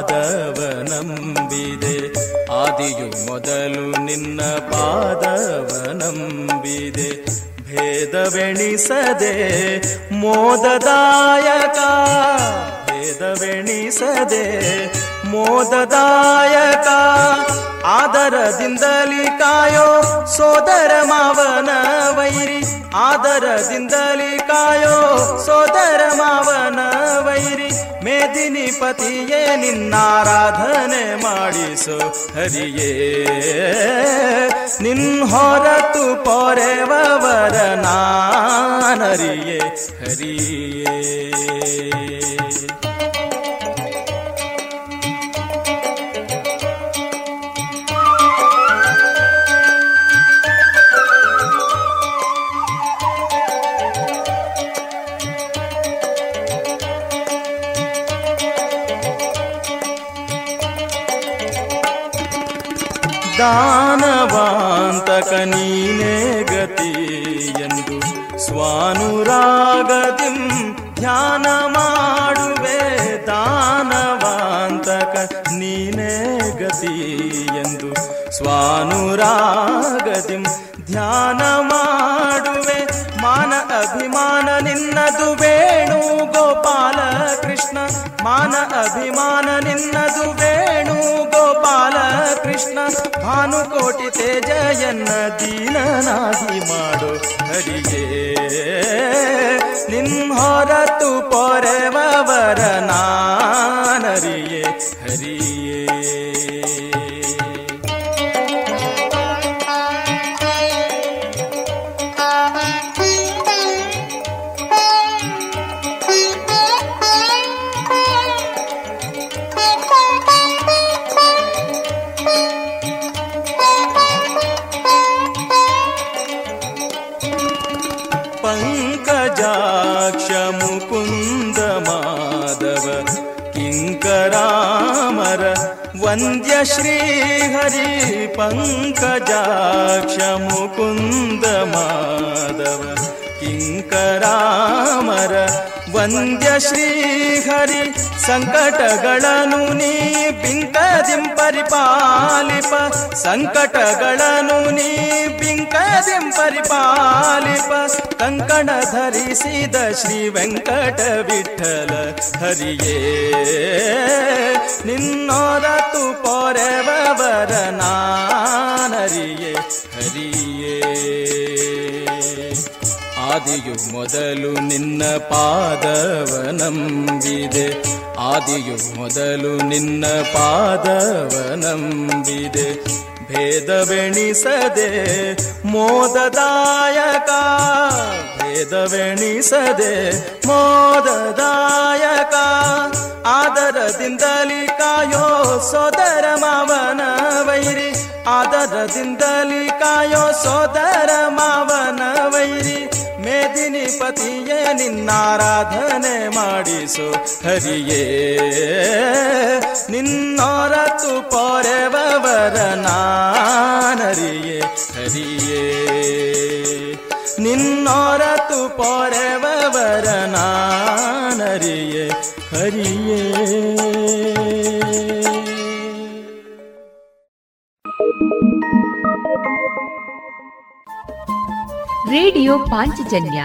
ಪಾದವ ನಂಬಿದೆ ಆದಿಯು ಮೊದಲು ನಿನ್ನ ಪಾದವ ನಂಬಿದೆ ಭೇದವೆಣಿಸದೆ ಮೋದದಾಯಕ ಭೇದವೆಣಿಸದೆ ಮೋದದಾಯಕ. ಆದರದಿಂದಲಿ ಕಾಯೋ ಸೋದರ ಮಾವನ ವೈರಿ. ಆದರದಿಂದಲಿ ಕಾಯೋ ಸೋದರ ಮಾವನ ವೈರಿ. ಮೇದಿನಿ ಪತಿಯೇ, ನಿನ್ನಾರಾಧನೆ ಮಾಡಿಸು ಹರಿಯೇ. ನಿನ್ ಹೊರತು ಪೊರೆವರ ನಾನರಿಯೇ ಹರಿಯೇ. ದಾನವಾಂತಕ ನೀನೇ ಗತಿ ಎಂದು ಸ್ವಾನುರಾಗತಿ ಧ್ಯಾನ ಮಾಡುವೆ ದಾನವಾಂತಕ ನೀನೇ ಗತಿ ಎಂದು ಸ್ವಾನುರಾಗತಿ ಧ್ಯಾನ ಮಾಡುವೆ ಮಾನ ಅಭಿಮಾನ ನಿನ್ನದು ವೇಣು ಗೋಪಾಲ ಕೃಷ್ಣ ಮಾನ ಅಭಿಮಾನ ನಿನ್ನದು ವೇಣು ಕೃಷ್ಣ ಭಾನುಕೋಟಿ ತೇಜಯನ್ನ ದೀನನಾಗಿ ಮಾಡು. ಹರಿಗೆ ನಿಮ್ಮೊರತು ಪೊರೆವರ ನಾನರಿಯೇ. ಹರಿಯೇ. वन्द्य श्रीहरि पङ्कजाक्ष मुकुन्द माधव ಕಿಂಕರಾಮರ ವಂದ್ಯ ಶ್ರೀಹರಿ ಸಂಕಟಗಳನು ನೀ ಬಿಂಕದಿಂ ಪರಿಪಾಲಿಪ ಸಂಕಟಗಳನು ನೀ ಬಿಂಕದಿಂ ಪರಿಪಾಲಿಪ ಕಂಕಣ ಧರಿಸಿದ ಶ್ರೀ ವೆಂಕಟ ವಿಠಲ ಹರಿಯೇ. ನಿನ್ನೋರತು ಪೊರೆವರ ನಾನರಿಯೇ, ಹರಿಯೇ. ಆದಿಯು ಮೊದಲು ನಿನ್ನ ಪಾದವ ನಂಬಿದೆ ಆದಿಯು ಮೊದಲು ನಿನ್ನ ಪಾದವ ನಂಬಿದೆ ಭೇದವೆಣಿಸದೆ ಮೋದದಾಯಕ ಭೇದವೆಣಿಸದೆ ಮೋದದಾಯಕ, ಆದರದಿಂದಲಿ ಕಾಯೋ ಸೋದರ ಮಾವನ ವೈರಿ, ಆದರದಿಂದಲಿ ಕಾಯೋ ಸೋದರ ಮಾವನ ವೈರಿ. ಪತಿಯೇ ನಿನ್ನಾರಾಧನೆ ಮಾಡಿಸು. ಹರಿಯೇ ನಿನ್ನೊರತು ಪೊರೆವರ ನಾನರಿಯೇ. ಹರಿಯೇ ನಿನ್ನೊರತು ಪೊರೆವರ ನಾನರಿಯೇ. ಹರಿಯೇ. ರೇಡಿಯೋ ಪಾಂಚಜನ್ಯ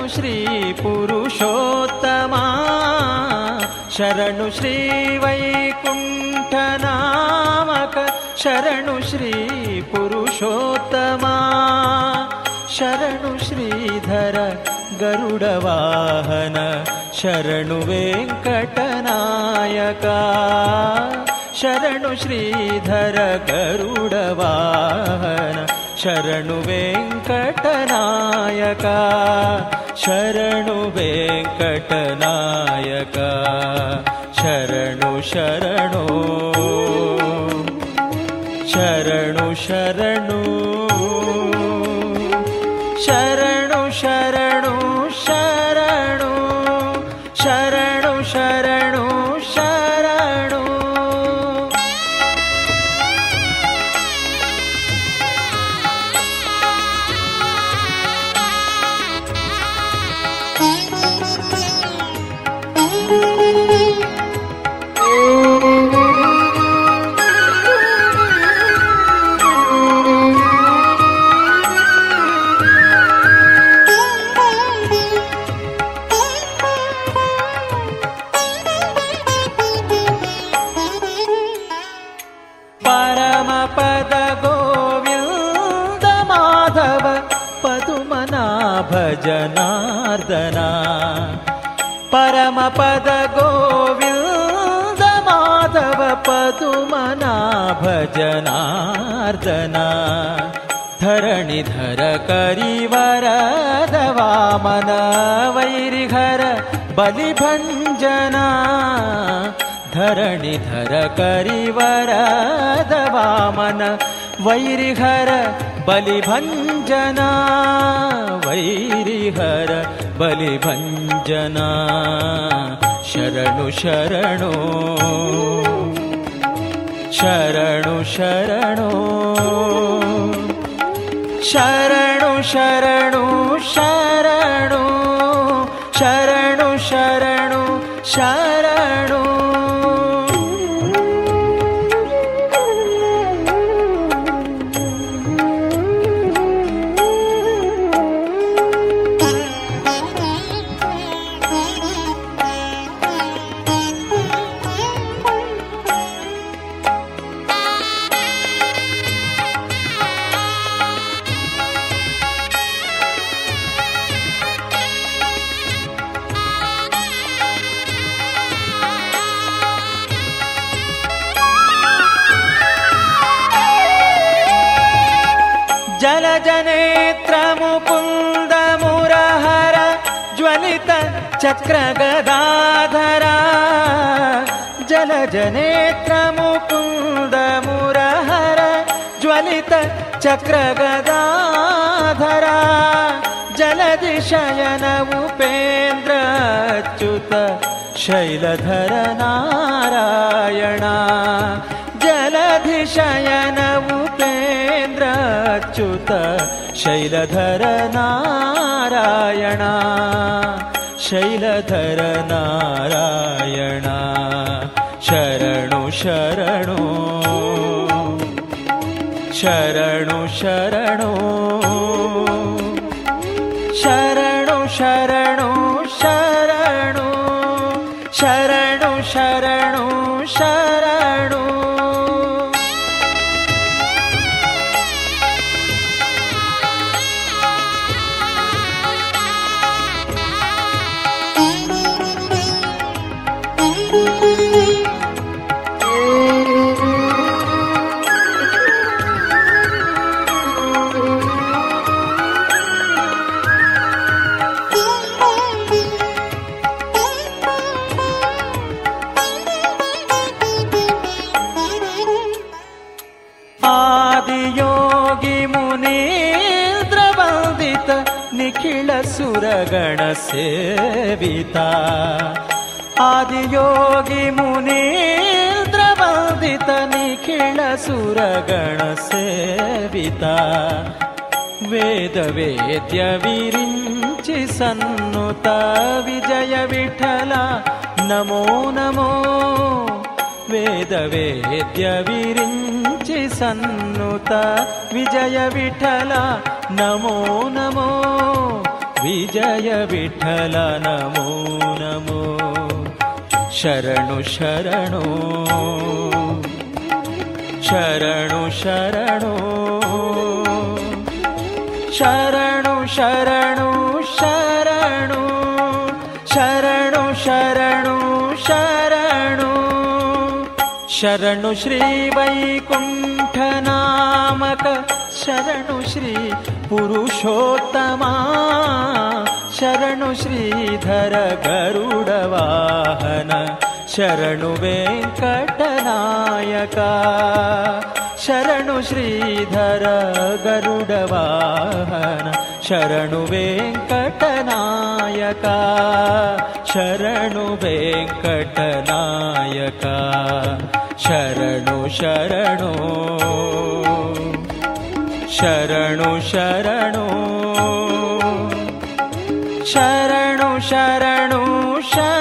शरणु श्री पुरुषोत्तमा। शरणु श्री वैकुण्ठनामक शरणु श्री पुरुषोत्तमा। शरणु श्रीधर गरुडवाहन शरणु वेङ्कटनायका शरणु श्रीधर गरुडवाहन शरणु वेङ्कटनायका शरणु वेङ्कटनायका शरणु। शरणो शरणु। शरणु शरणु शरणु। भजनार्दना। परमपद गोव्यमाधव पतु मना भजनार्दन धरणि धर करि वरदवा बलिभञ्जना। धरणिधर धर वामन ವೈರಿಹರ ಬಲಿಭಂಜನ ವೈರಿಹರ ಬಲಿಭಂಜನ ಶರಣು ಶರಣೋ ಶರಣು ಶರಣೋ ಶರಣು ಶರಣು ಶರಣು ಶರಣು ಶರಣು ಶರಣು चक्रगदाधरा जलजनेत्रमुकुन्दमुरहर ज्वलित चक्रगदाधरा जलदिशयन उपेन्द्रच्युत शैलधर नारायणा जलधिशयन उपेन्द्रच्युत शैलधर नारायणा। शैलथरनारायणा शरणुशरणु शरणुशरण शरणुशरण ಸುರಗಣ ಸೇವಿತ. ಆದಿಯೋಗಿ ಮುನೀಂದ್ರ ವಂದಿತ ನಿಖಿಳ ಸುರಗಣ ಸೇವಿತ. ವೇದ ವೇದ್ಯ ವಿರಿಂಚಿ ಸನ್ನುತ ವಿಜಯ ವಿಠಲ. ನಮೋ ನಮೋ. ವೇದ ವೇದ್ಯ ವಿರಿಂಚಿ ಸನ್ನುತ ವಿಜಯ ವಿಠಲ. ನಮೋ ನಮೋ. विजय विठ्ठल नमो नमो। शरणुशरणो शरणुशरणो शरणुशरणु शरणो। शरणु शरणु शरणु। शरणु शरणु शरणु। शरणु श्रीवैकुण्ठनामक ಶರಣು ಶ್ರೀ ಪುರುಷೋತ್ತಮ ಶರಣು ಶ್ರೀಧರ ಗರುಡ ವಾಹನ ಶರಣು ವೆಂಕಟನಾಯಕ ಶರಣು ಶ್ರೀಧರ ಗರುಡ ವಾಹನ ಶರಣು ವೆಂಕಟನಾಯಕ ಶರಣು ವೆಂಕಟನಾಯಕ ಶರಣು ಶರಣು शरणु शरणु। शरणु शरणु शरण।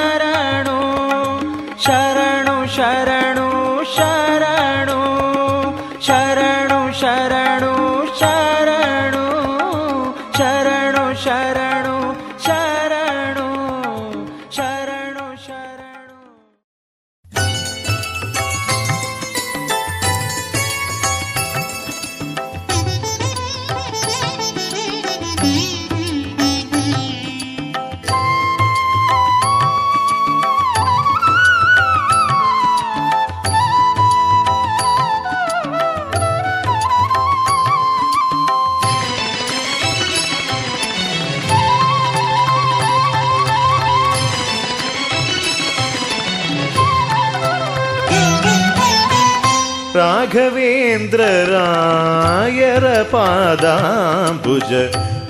ಪಾದಾಂಬುಜ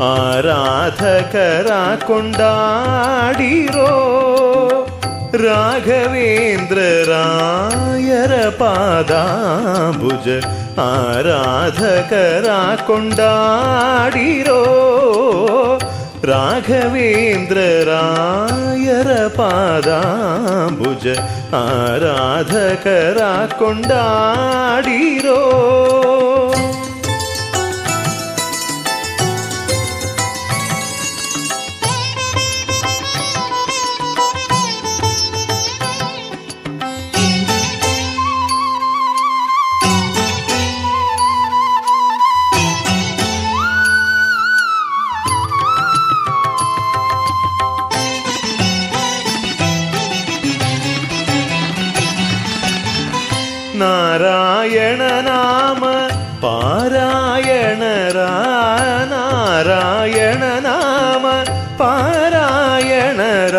ಆರಾಧಕರ ಕೊಂಡಾಡಿರೋ ರಾಘವೇಂದ್ರ ರಾಯರ ಪಾದಾಂಬುಜ ಆರಾಧಕರ ಕೊಂಡಾಡಿರೋ ರಾಘವೇಂದ್ರ ರಾಯರ ಪಾದಾಂಬುಜ ಆರಾಧಕರ ಕೊಂಡಾಡಿರೋ ಪಾರಾಯಣರ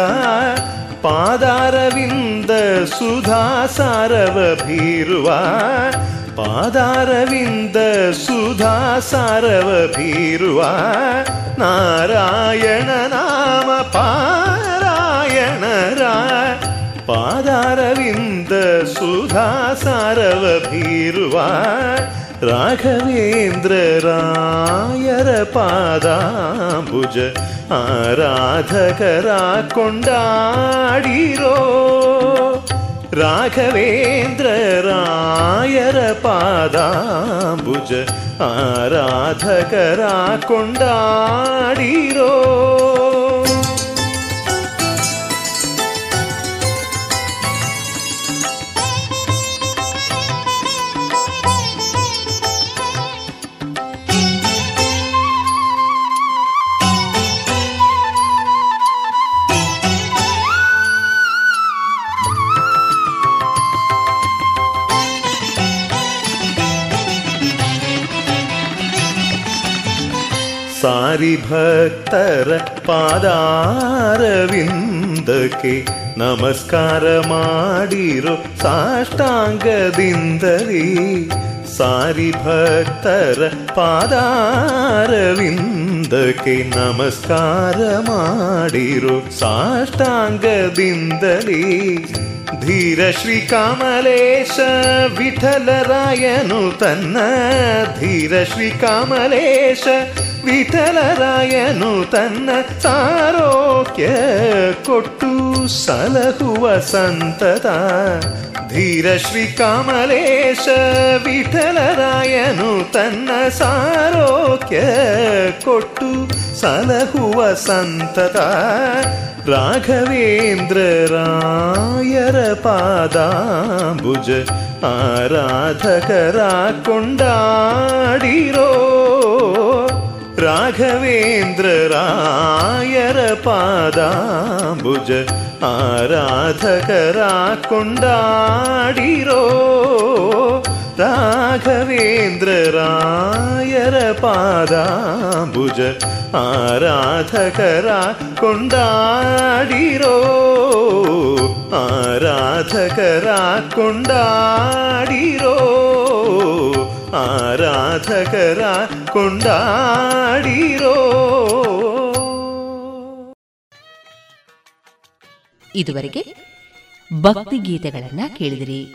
ಪಾದಾರವಿಂದ ಸುಧಾ ಸಾರವ ಭೀರುವ ಪಾದಾರವಿಂದ ಸುಧಾ ಸಾರವ ಭೀರುವ ನಾರಾಯಣ राघवेन्द्र रायर पादाम्बुज आराधकरा कुण्डाडीरो राघवेन्द्र पादाम्बुज आराधकरा कुण्डा ಭಕ್ತರ ಪಾದಾರವಿಂದಕ್ಕೆ ನಮಸ್ಕಾರ ಮಾಡಿರೋ ಸಾಷ್ಟಾಂಗದಿಂದಲೇ ಸಾರಿ ಭಕ್ತರ ಪಾದಾರವಿಂದಕ್ಕೆ ನಮಸ್ಕಾರ ಮಾಡಿರೋ ಸಾಷ್ಟಾಂಗದಿಂದಲೇ ಧೀರ ಶ್ರೀ ಕಮಲೇಶ ವಿಠಲರಾಯನು ತನ್ನ ಧೀರ ಶ್ರೀ ಕಮಲೇಶ ವಿಠಲರಾಯನು ತನ್ನ ಸಾರೋಕ್ಯ ಕೊಟ್ಟು ಸಲಹುವ ಸಂತತ. ಧೀರ ಶ್ರೀ ಕಮಲೇಶ ವಿಠಲರಾಯನು ತನ್ನ ಸಾರೋಕ್ಯ ಕೊಟ್ಟು ಸಲಹುವ ಸಂತತ. ರಾಘವೇಂದ್ರ ರಾಯರ ಪಾದಾಂಬುಜ ಆರಾಧಕರ ಕೊಂಡಾಡಿರೋ ರಾಘವೇಂದ್ರ ರಾಯರ ಪಾದಾಂಬುಜ ಆರಾಧಕರ ಕೊಂಡಾಡಿರೋ ರಾಘವೇಂದ್ರ ರಾಯರ ಪಾದಾಂಬುಜ ಆರಾಧಕರ ಕೊಂಡಾಡಿರೋ ಆರಾಧಕರ ಕೊಂಡಾಡಿರೋ. ಇದುವರೆಗೆ ಭಕ್ತಿ ಗೀತೆಗಳನ್ನ ಕೇಳಿದಿರಿ.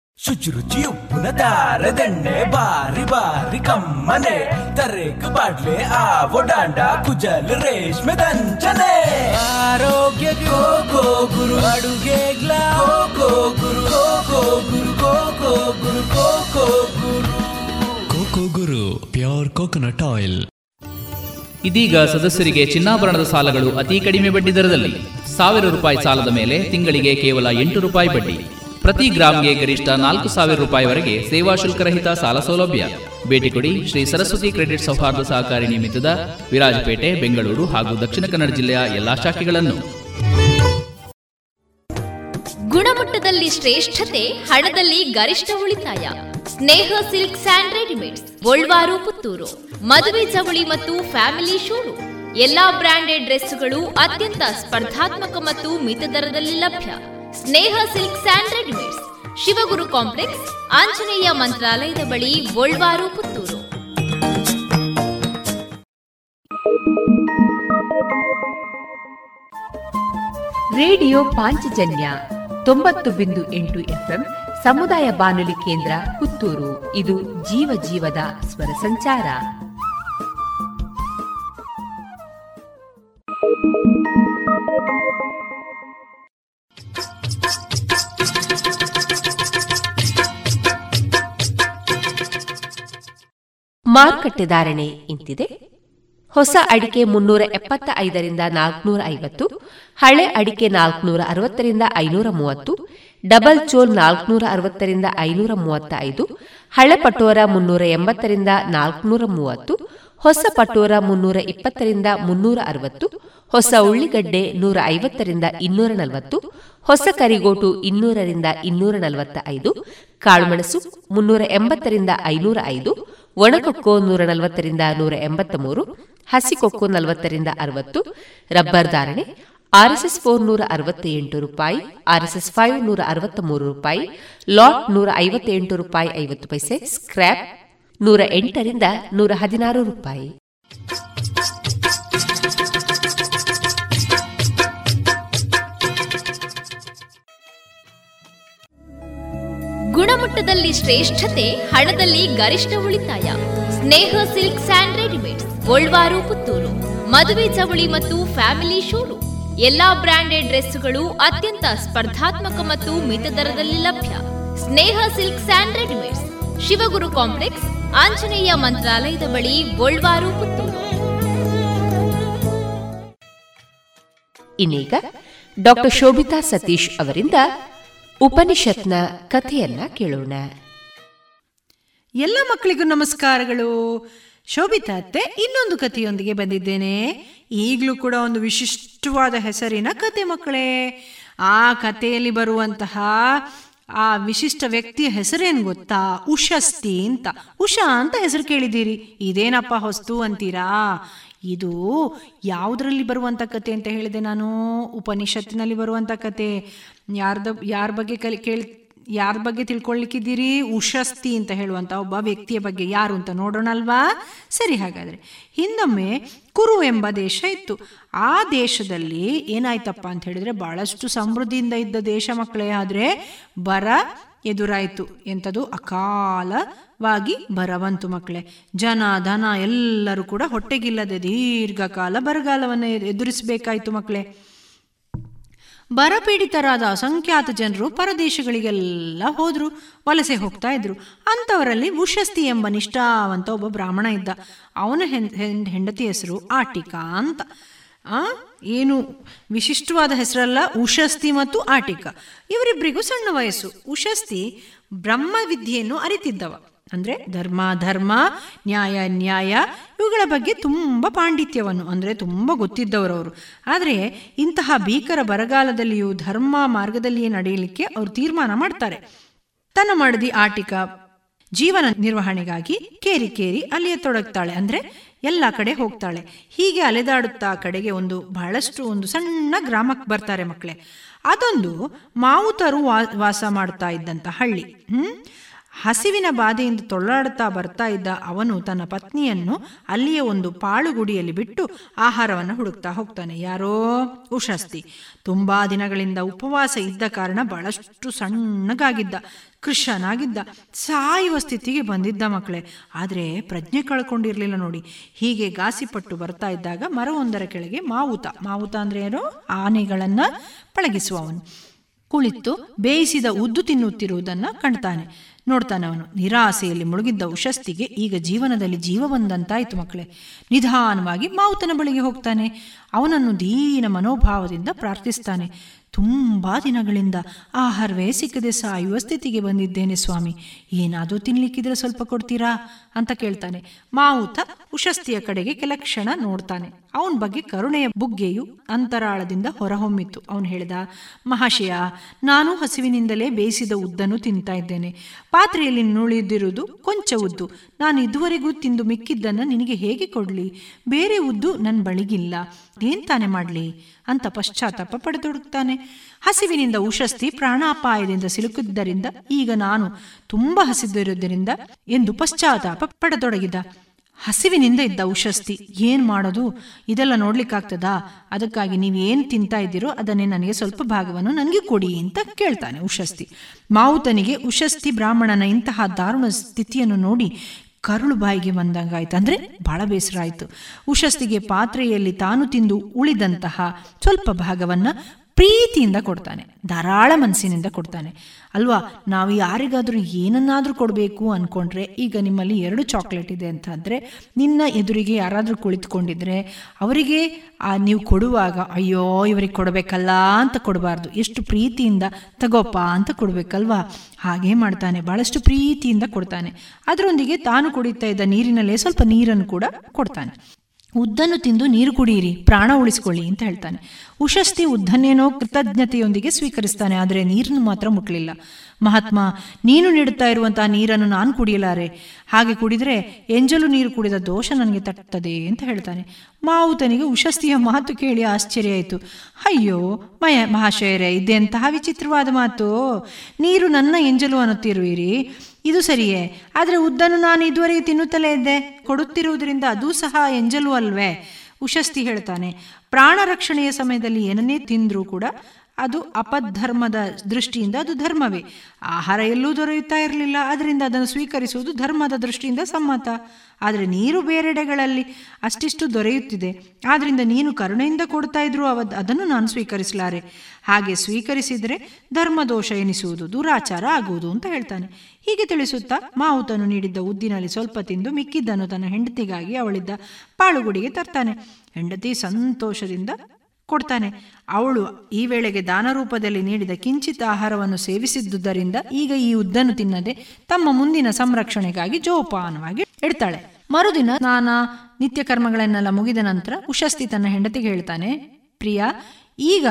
ಶುಚಿರುಚಿ ಉಪ್ಪಿನ ದಾರದೆಣ್ಣೆ ಬಾರಿ ಬಾರಿ ಕಮ್ಮನೆ. ತರೇಕು ಬಾಡ್ಲೆ ಆವೋ ಡಾಂಡ ಕುಜಲ್ ರೇಷ್ಮೆ ದಂಚನೆ. ಆರೋಗ್ಯ ಗೋ ಗೋ ಗುರು. ಅಡುಗೆ ಗ್ಲಾ go Guru. Go go Guru. Go go Guru. Go go Guru. Coco Guru. Pure coconut oil. ಇದೀಗ ಸದಸ್ಯರಿಗೆ ಚಿನ್ನಾಭರಣದ ಸಾಲಗಳು ಅತಿ ಕಡಿಮೆ ಬಡ್ಡಿ ದರದಲ್ಲಿ. ಸಾವಿರ ರೂಪಾಯಿ ಸಾಲದ ಮೇಲೆ ತಿಂಗಳಿಗೆ ಕೇವಲ ಎಂಟು ರೂಪಾಯಿ ಬಡ್ಡಿ. ಪ್ರತಿ ಗ್ರಾಮ್ಗೆ ಗರಿಷ್ಠ ನಾಲ್ಕು ಸಾವಿರ ರೂಪಾಯಿವರೆಗೆ ಸೇವಾ ಶುಲ್ಕರಹಿತ ಸಾಲ ಸೌಲಭ್ಯ. ಭೇಟಿ ಕೊಡಿ ಶ್ರೀ ಸರಸ್ವತಿ ಕ್ರೆಡಿಟ್ ಸೌಹಾರ್ದ ಸಹಕಾರಿ ನಿಮಿತ್ತದ ವಿರಾಜಪೇಟೆ, ಬೆಂಗಳೂರು ಹಾಗೂ ದಕ್ಷಿಣ ಕನ್ನಡ ಜಿಲ್ಲೆಯ ಎಲ್ಲಾ ಶಾಖೆಗಳನ್ನು. ಗುಣಮಟ್ಟದಲ್ಲಿ ಶ್ರೇಷ್ಠತೆ, ಹಣದಲ್ಲಿ ಗರಿಷ್ಠ ಉಳಿತಾಯ. Sneha silk and readymades Puttur. ಮದುವೆ ಚವಳಿ ಮತ್ತು ಫ್ಯಾಮಿಲಿ ಶೋರೂಮ್. ಎಲ್ಲಾ ಬ್ರಾಂಡೆಡ್ ಡ್ರೆಸ್ಗಳು ಅತ್ಯಂತ ಸ್ಪರ್ಧಾತ್ಮಕ ಮತ್ತು ಮಿತ ದರದಲ್ಲಿ ಲಭ್ಯ. Sneha Silk and Readymades, Shivaguru Complex, Anjaneya ಮಂತ್ರಾಲಯದ ಬಳಿ ಗೋಲ್ವಾರು, ಪುತ್ತೂರು. ರೇಡಿಯೋ ಪಾಂಚಜನ್ಯ ತೊಂಬತ್ತು ಬಿಂದು ಎಂಟು ಎಫ್ಎಂ ಸಮುದಾಯ ಬಾನುಲಿ ಕೇಂದ್ರ, ಪುತ್ತೂರು. ಇದು ಜೀವ ಜೀವದ ಸ್ವರ ಸಂಚಾರ. ಮಾರುಕಟ್ಟೆ ಧಾರಣೆ ಇಂತಿದೆ. ಹೊಸ ಅಡಿಕೆ ಮುನ್ನೂರ ಎಪ್ಪತ್ತ ಐದರಿಂದ ನಾಲ್ಕನೂರ ಐವತ್ತು, ಹಳೆ ಅಡಿಕೆ ನಾಲ್ಕನೂರ ಅರವತ್ತರಿಂದ ಐನೂರ ಮೂವತ್ತು, ಡಬಲ್ ಚೋಲ್ ನಾಲ್ಕನೂರ ಅರವತ್ತರಿಂದ ಐನೂರ ಮೂವತ್ತ ಐದು ಹಳೆ ಪಟೋರ ಮುನ್ನೂರ ಎಂಬತ್ತರಿಂದ ನಾಲ್ಕನೂರ ಮೂವತ್ತು ಹೊಸ ಪಟೋರ ಮುನ್ನೂರ ಇಪ್ಪತ್ತರಿಂದ ಮುನ್ನೂರ ಅರವತ್ತು, ಹೊಸ ಉಳ್ಳಿಗಡ್ಡೆ ನೂರ ಐವತ್ತರಿಂದ ಇನ್ನೂರ ನಲವತ್ತು, ಹೊಸ ಕರಿಗೋಟು ಇನ್ನೂರರಿಂದ ಇನ್ನೂರ ನಲವತ್ತ ಐದು, ಕಾಳುಮೆಣಸು ಮುನ್ನೂರ ಎಂಬತ್ತರಿಂದ ಐನೂರ ಐದು, ಒಣಕೊಕ್ಕೋ ನೂರ ನಲವತ್ತರಿಂದ ನೂರ ಎಂಬತ್ತ ಮೂರು, ಹಸಿಕೊಕ್ಕೋ ನಲವತ್ತರಿಂದ ಅರವತ್ತು, ರಬ್ಬರ್ ಧಾರಣೆ ಆರ್ಎಸ್ಎಸ್ ಫೋರ್ ನೂರ ಅರವತ್ತ ಎಂಟು ರೂಪಾಯಿ, ಆರ್ಎಸ್ಎಸ್ ಫೈವ್ ನೂರ ಅರವತ್ತ ಮೂರು ರೂಪಾಯಿ, ಲಾಟ್ ನೂರ ಐವತ್ತೆಂಟು ರೂಪಾಯಿ ಐವತ್ತು ಪೈಸೆ, ಸ್ಕ್ರ್ಯಾಪ್ ನೂರ ಎಂಟರಿಂದ ನೂರ ಹದಿನಾರು ರೂಪಾಯಿ. ಗುಣಮಟ್ಟದಲ್ಲಿ ಶ್ರೇಷ್ಠತೆ, ಹಣದಲ್ಲಿ ಗರಿಷ್ಠ ಉಳಿತಾಯ. Sneha silk and readymade Golwaru, Puttur. ಮದುವೆ ಚವಳಿ ಮತ್ತು ಫ್ಯಾಮಿಲಿ ಶೋರು ಎಲ್ಲಾ ಬ್ರಾಂಡೆಡ್ ಡ್ರೆಸ್ಗಳು ಅತ್ಯಂತ ಸ್ಪರ್ಧಾತ್ಮಕ ಮತ್ತು ಮಿತ ದರದಲ್ಲಿ ಲಭ್ಯ. Sneha Silk and Readymades. Shivaguru Complex Anjaneya ಮಂತ್ರಾಲಯದ ಬಳಿ ಗೋಲ್ವಾರು ಪುತ್ತೂರು. ಇನ್ನೀಗ ಡಾಕ್ಟರ್ ಶೋಭಿತಾ ಸತೀಶ್ ಅವರಿಂದ ಉಪನಿಷತ್ನ ಕಥೆಯನ್ನ ಕೇಳೋಣ. ಎಲ್ಲ ಮಕ್ಕಳಿಗೂ ನಮಸ್ಕಾರಗಳು. ಶೋಭಿತಾ ಅತ್ತೆ ಇನ್ನೊಂದು ಕಥೆಯೊಂದಿಗೆ ಬಂದಿದ್ದೇನೆ. ಈಗಲೂ ಕೂಡ ಒಂದು ವಿಶಿಷ್ಟವಾದ ಹೆಸರಿನ ಕತೆ ಮಕ್ಕಳೇ. ಆ ಕಥೆಯಲ್ಲಿ ಬರುವಂತಹ ಆ ವಿಶಿಷ್ಟ ವ್ಯಕ್ತಿಯ ಹೆಸರೇನು ಗೊತ್ತಾ? ಉಷಸ್ತಿ ಅಂತ. ಉಷಾ ಅಂತ ಹೆಸರು ಕೇಳಿದ್ದೀರಿ. ಇದೇನಪ್ಪ ಹೊಸ್ತು ಅಂತೀರಾ? ಇದು ಯಾವುದರಲ್ಲಿ ಬರುವಂಥ ಕತೆ ಅಂತ ಹೇಳಿದೆ ನಾನು. ಉಪನಿಷತ್ತಿನಲ್ಲಿ ಬರುವಂಥ ಕತೆ. ಯಾರ್ದ ಯಾರ ಬಗ್ಗೆ ಕಲಿ, ಕೇಳಿ, ಯಾರ ಬಗ್ಗೆ ತಿಳ್ಕೊಳ್ಳಿಕ್ಕಿದ್ದೀರಿ ಉಷಸ್ತಿ ಅಂತ ಹೇಳುವಂಥ ಒಬ್ಬ ವ್ಯಕ್ತಿಯ ಬಗ್ಗೆ. ಯಾರು ಅಂತ ನೋಡೋಣ ಅಲ್ವಾ ಸರಿ ಹಾಗಾದರೆ. ಹಿಂದೊಮ್ಮೆ ಕುರು ಎಂಬ ದೇಶ ಇತ್ತು. ಆ ದೇಶದಲ್ಲಿ ಏನಾಯ್ತಪ್ಪ ಅಂತ ಹೇಳಿದ್ರೆ ಬಹಳಷ್ಟು ಸಮೃದ್ಧಿಯಿಂದ ಇದ್ದ ದೇಶ ಮಕ್ಕಳೇ, ಆದರೆ ಬರ ಎದುರಾಯಿತು. ಎಂಥದ್ದು ಅಕಾಲವಾಗಿ ಬರವಂತು ಮಕ್ಕಳೇ. ಜನ, ಧನ ಎಲ್ಲರೂ ಕೂಡ ಹೊಟ್ಟೆಗಿಲ್ಲದೆ ದೀರ್ಘಕಾಲ ಬರಗಾಲವನ್ನು ಎದುರಿಸಬೇಕಾಯಿತು ಮಕ್ಕಳೇ. ಬರಪೀಡಿತರಾದ ಅಸಂಖ್ಯಾತ ಜನರು ಪರದೇಶಗಳಿಗೆಲ್ಲ ಹೋದ್ರು, ವಲಸೆ ಹೋಗ್ತಾ ಇದ್ರು. ಅಂಥವರಲ್ಲಿ ಉಷಸ್ತಿ ಎಂಬ ನಿಷ್ಠಾವಂತ ಒಬ್ಬ ಬ್ರಾಹ್ಮಣ ಇದ್ದ. ಅವನ ಹೆಂಡತಿ ಹೆಸರು ಆಟಿಕಾ ಅಂತ. ಆ? ಏನು ವಿಶಿಷ್ಟವಾದ ಹೆಸರಲ್ಲ, ಉಷಸ್ತಿ ಮತ್ತು ಆಟಿಕ. ಇವರಿಬ್ಬರಿಗೂ ಸಣ್ಣ ವಯಸ್ಸು. ಉಷಸ್ತಿ ಬ್ರಹ್ಮವಿದ್ಯೆಯನ್ನು ಅರಿತಿದ್ದವ. ಅಂದರೆ ಧರ್ಮ ಧರ್ಮ, ನ್ಯಾಯ ನ್ಯಾಯ, ಇವುಗಳ ಬಗ್ಗೆ ತುಂಬ ಪಾಂಡಿತ್ಯವನ್ನು, ಅಂದರೆ ತುಂಬ ಗೊತ್ತಿದ್ದವರವರು ಆದರೆ ಇಂತಹ ಭೀಕರ ಬರಗಾಲದಲ್ಲಿಯೂ ಧರ್ಮ ಮಾರ್ಗದಲ್ಲಿಯೇ ನಡೆಯಲಿಕ್ಕೆ ಅವರು ತೀರ್ಮಾನ ಮಾಡ್ತಾರೆ. ತನ್ನ ಮಡದಿ ಆಟಿಕ ಜೀವನ ನಿರ್ವಹಣೆಗಾಗಿ ಕೇರಿ ಕೇರಿ ಅಲ್ಲಿಯೇ ತೊಡಗ್ತಾಳೆ, ಅಂದರೆ ಎಲ್ಲ ಕಡೆ ಹೋಗ್ತಾಳೆ. ಹೀಗೆ ಅಲೆದಾಡುತ್ತಾ ಕಡೆಗೆ ಒಂದು ಬಹಳಷ್ಟು ಒಂದು ಸಣ್ಣ ಗ್ರಾಮಕ್ಕೆ ಬರ್ತಾರೆ ಮಕ್ಕಳೇ. ಅದೊಂದು ಮಾವುತರು ವಾಸ ಮಾಡ್ತಾ ಇದ್ದಂಥ ಹಳ್ಳಿ. ಹ್ಮ್? ಹಸಿವಿನ ಬಾಧೆಯಿಂದ ತೊಳ್ಳಾಡುತ್ತಾ ಬರ್ತಾ ಇದ್ದ ಅವನು ತನ್ನ ಪತ್ನಿಯನ್ನು ಅಲ್ಲಿಯೇ ಒಂದು ಪಾಳುಗುಡಿಯಲ್ಲಿ ಬಿಟ್ಟು ಆಹಾರವನ್ನು ಹುಡುಕ್ತಾ ಹೋಗ್ತಾನೆ. ಯಾರೋ? ಉಷಸ್ತಿ. ತುಂಬಾ ದಿನಗಳಿಂದ ಉಪವಾಸ ಇದ್ದ ಕಾರಣ ಬಹಳಷ್ಟು ಸಣ್ಣಗಾಗಿದ್ದ ಕೃಷನಾಗಿದ್ದ ಸಾಯುವ ಸ್ಥಿತಿಗೆ ಬಂದಿದ್ದ ಮಕ್ಕಳೇ. ಆದರೆ ಪ್ರಜ್ಞೆ ಕಳ್ಕೊಂಡಿರಲಿಲ್ಲ ನೋಡಿ. ಹೀಗೆ ಗಾಸಿಪಟ್ಟು ಬರ್ತಾ ಇದ್ದಾಗ ಮರವೊಂದರ ಕೆಳಗೆ ಮಾವುತ. ಮಾವುತ ಅಂದ್ರೆ ಏನು ಆನೆಗಳನ್ನು ಪಳಗಿಸುವವನು. ಕುಳಿತು ಬೇಯಿಸಿದ ಉದ್ದು ತಿನ್ನುತ್ತಿರುವುದನ್ನು ಕಾಣ್ತಾನೆ ನೋಡ್ತಾನೆ ಅವನು. ನಿರಾಸೆಯಲ್ಲಿ ಮುಳುಗಿದ್ದ ಉಶಸ್ತಿಗೆ ಈಗ ಜೀವನದಲ್ಲಿ ಜೀವ ಬಂದಂತಾಯಿತು ಮಕ್ಕಳೇ. ನಿಧಾನವಾಗಿ ಮಾವುತನ ಬಳಿಗೆ ಹೋಗ್ತಾನೆ. ಅವನನ್ನು ದೀನ ಮನೋಭಾವದಿಂದ ಪ್ರಾರ್ಥಿಸ್ತಾನೆ. ತುಂಬ ದಿನಗಳಿಂದ ಆಹಾರವೇ ಸಿಕ್ಕದೆ ಸಾಯುವ ಸ್ಥಿತಿಗೆ ಬಂದಿದ್ದೇನೆ ಸ್ವಾಮಿ. ಏನಾದರೂ ತಿನ್ನಲಿಕ್ಕಿದ್ರೆ ಸ್ವಲ್ಪ ಕೊಡ್ತೀರಾ? ಅಂತ ಕೇಳ್ತಾನೆ. ಮಾವುತ ಉಶಸ್ತಿಯ ಕಡೆಗೆ ಕೆಲ ಕ್ಷಣ ನೋಡ್ತಾನೆ. ಅವನ ಬಗ್ಗೆ ಕರುಣೆಯ ಬುಗ್ಗೆಯು ಅಂತರಾಳದಿಂದ ಹೊರಹೊಮ್ಮಿತ್ತು ಅವನು ಹೇಳಿದ, ಮಹಾಶಯ, ನಾನು ಹಸಿವಿನಿಂದಲೇ ಬೇಯಿಸಿದ ಉದ್ದನ್ನು ತಿಂತಾ ಇದ್ದೇನೆ. ಪಾತ್ರೆಯಲ್ಲಿ ನುಳಿದಿರುವುದು ಕೊಂಚ ಉದ್ದು. ನಾನು ಇದುವರೆಗೂ ತಿಂದು ಮಿಕ್ಕಿದ್ದನ್ನು ನಿನಗೆ ಹೇಗೆ ಕೊಡಲಿ? ಬೇರೆ ಉದ್ದು ನನ್ನ ಬಳಿಗಿಲ್ಲ. ಏನ್ ತಾನೆ ಮಾಡಲಿ? ಅಂತ ಪಶ್ಚಾತ್ತಾಪ ಪಡೆದೊಡುತ್ತಾನೆ ಹಸಿವಿನಿಂದ ಉಷಸ್ತಿ ಪ್ರಾಣಾಪಾಯದಿಂದ ಸಿಲುಕಿದ್ದರಿಂದ ಈಗ ನಾನು ತುಂಬ ಹಸಿದಿರುವುದರಿಂದ ಎಂದು ಪಶ್ಚಾತ್ತಾಪ ಪಡತೊಡಗಿದ. ಹಸಿವಿನಿಂದ ಇದ್ದ ಉಶಸ್ತಿ ಏನು ಮಾಡೋದು? ಇದೆಲ್ಲ ನೋಡ್ಲಿಕ್ಕಾಗ್ತದಾ? ಅದಕ್ಕಾಗಿ ನೀವು ಏನು ತಿಂತಾ ಇದ್ದೀರೋ ಅದನ್ನೇ ನನಗೆ ಸ್ವಲ್ಪ ಭಾಗವನ್ನು ನನಗೆ ಕೊಡಿ ಅಂತ ಕೇಳ್ತಾನೆ ಉಶಸ್ತಿ ಮಾವುತನಿಗೆ ಉಶಸ್ತಿ ಬ್ರಾಹ್ಮಣನ ಇಂತಹ ದಾರುಣ ಸ್ಥಿತಿಯನ್ನು ನೋಡಿ ಕರುಳು ಬಾಯಿಗೆ ಬಂದಂಗಾಯ್ತು. ಅಂದರೆ ಬಹಳ ಬೇಸರ ಆಯಿತು. ಉಶಸ್ತಿಗೆ ಪಾತ್ರೆಯಲ್ಲಿ ತಾನು ತಿಂದು ಉಳಿದಂತಹ ಸ್ವಲ್ಪ ಭಾಗವನ್ನು ಪ್ರೀತಿಯಿಂದ ಕೊಡ್ತಾನೆ, ಧಾರಾಳ ಮನಸ್ಸಿನಿಂದ ಕೊಡ್ತಾನೆ. ಅಲ್ವಾ, ನಾವು ಯಾರಿಗಾದರೂ ಏನನ್ನಾದರೂ ಕೊಡಬೇಕು ಅಂದ್ಕೊಂಡ್ರೆ ಈಗ ನಿಮ್ಮಲ್ಲಿ ಎರಡು ಚಾಕ್ಲೇಟ್ ಇದೆ ಅಂತ ಅಂದರೆ, ನಿನ್ನ ಎದುರಿಗೆ ಯಾರಾದರೂ ಕುಳಿತುಕೊಂಡಿದ್ರೆ, ಅವರಿಗೆ ನೀವು ಕೊಡುವಾಗ, ಅಯ್ಯೋ, ಇವರಿಗೆ ಕೊಡಬೇಕಲ್ಲ ಅಂತ ಕೊಡಬಾರ್ದು. ಎಷ್ಟು ಪ್ರೀತಿಯಿಂದ ತಗೋಪ್ಪ ಅಂತ ಕೊಡಬೇಕಲ್ವಾ? ಹಾಗೆ ಮಾಡ್ತಾನೆ ಭಾಳಷ್ಟು ಪ್ರೀತಿಯಿಂದ ಕೊಡ್ತಾನೆ. ಅದರೊಂದಿಗೆ ತಾನು ಕುಡಿತಾ ಇದ್ದ ನೀರಿನಲ್ಲೇ ಸ್ವಲ್ಪ ನೀರನ್ನು ಕೂಡ ಕೊಡ್ತಾನೆ. ಉದ್ದನ್ನು ತಿಂದು ನೀರು ಕುಡಿಯಿರಿ, ಪ್ರಾಣ ಉಳಿಸಿಕೊಳ್ಳಿ ಅಂತ ಹೇಳ್ತಾನೆ. ಉಶಸ್ತಿ ಉದ್ದನ್ನೇನೋ ಕೃತಜ್ಞತೆಯೊಂದಿಗೆ ಸ್ವೀಕರಿಸ್ತಾನೆ, ಆದರೆ ನೀರನ್ನು ಮಾತ್ರ ಮುಟ್ಲಿಲ್ಲ. ಮಹಾತ್ಮ, ನೀನು ನೀಡುತ್ತಾ ಇರುವಂತಹ ನೀರನ್ನು ನಾನು ಕುಡಿಯಲಾರೆ. ಹಾಗೆ ಕುಡಿದರೆ ಎಂಜಲು ನೀರು ಕುಡಿದ ದೋಷ ನನಗೆ ತಟ್ಟುತ್ತದೆ ಅಂತ ಹೇಳ್ತಾನೆ. ಮಾವುತನಿಗೆ ಉಶಸ್ತಿಯ ಮಾತು ಕೇಳಿ ಆಶ್ಚರ್ಯ ಆಯಿತು. ಅಯ್ಯೋ, ಮಯ, ಮಹಾಶಯರೇ ಇದೆಂತಹ ವಿಚಿತ್ರವಾದ ಮಾತು. ನೀರು ನನ್ನ ಎಂಜಲು ಅನ್ನುತ್ತಿರುವಿರಿ. ಇದು ಸರಿಯೇ. ಆದರೆ ಉದ್ದನ್ನು ನಾನು ಇದುವರೆಗೆ ತಿನ್ನುತ್ತಲೇ ಇದ್ದೆ. ಕೊಡುತ್ತಿರುವುದರಿಂದ ಅದೂ ಸಹ ಎಂಜಲು ಅಲ್ವೇ? ಉಶಸ್ತಿ ಹೇಳ್ತಾನೆ. ಪ್ರಾಣ ರಕ್ಷಣೆಯ ಸಮಯದಲ್ಲಿ ಏನನ್ನೇ ತಿಂದರೂ ಕೂಡ ಅದು ಅಪಧರ್ಮದ ದೃಷ್ಟಿಯಿಂದ ಅದು ಧರ್ಮವೇ. ಆಹಾರ ಎಲ್ಲೂ ದೊರೆಯುತ್ತಾ ಇರಲಿಲ್ಲ ಅದರಿಂದ ಅದನ್ನು ಸ್ವೀಕರಿಸುವುದು ಧರ್ಮದ ದೃಷ್ಟಿಯಿಂದ ಸಮ್ಮತ. ಆದರೆ ನೀರು ಬೇರೆಡೆಗಳಲ್ಲಿ ಅಷ್ಟಿಷ್ಟು ದೊರೆಯುತ್ತಿದೆ. ಆದ್ದರಿಂದ ನೀನು ಕರುಣೆಯಿಂದ ಕೊಡ್ತಾ ಇದ್ರು ಅವ ಅದನ್ನು ನಾನು ಸ್ವೀಕರಿಸಲಾರೆ. ಹಾಗೆ ಸ್ವೀಕರಿಸಿದರೆ ಧರ್ಮದೋಷ ಎನಿಸುವುದು, ದುರಾಚಾರ ಆಗುವುದು ಅಂತ ಹೇಳ್ತಾನೆ. ಹೀಗೆ ತಿಳಿಸುತ್ತಾ ಮಾವುತನು ನೀಡಿದ್ದ ಉದ್ದಿನಲ್ಲಿ ಸ್ವಲ್ಪ ತಿಂದು ಮಿಕ್ಕಿದ್ದನ್ನು ತನ್ನ ಹೆಂಡತಿಗಾಗಿ ಅವಳಿದ್ದ ಪಾಳುಗುಡಿಗೆ ತರ್ತಾನೆ. ಹೆಂಡತಿ ಸಂತೋಷದಿಂದ ಕೊಡ್ತಾನೆ. ಅವಳು ಈ ವೇಳೆಗೆ ದಾನ ರೂಪದಲ್ಲಿ ನೀಡಿದ ಕಿಂಚಿತ್ ಆಹಾರವನ್ನು ಸೇವಿಸಿದ್ದುದರಿಂದ ಈಗ ಈ ಉದ್ದನ್ನು ತಿನ್ನದೆ ತಮ್ಮ ಮುಂದಿನ ಸಂರಕ್ಷಣೆಗಾಗಿ ಜೋಪಾನವಾಗಿ ಇಡ್ತಾಳೆ. ಮರುದಿನ ನಾನಾ ನಿತ್ಯ ಕರ್ಮಗಳನ್ನೆಲ್ಲ ಮುಗಿದ ನಂತರ ಉಶಸ್ತಿ ತನ್ನ ಹೆಂಡತಿಗೆ ಹೇಳ್ತಾನೆ, ಪ್ರಿಯ ಈಗ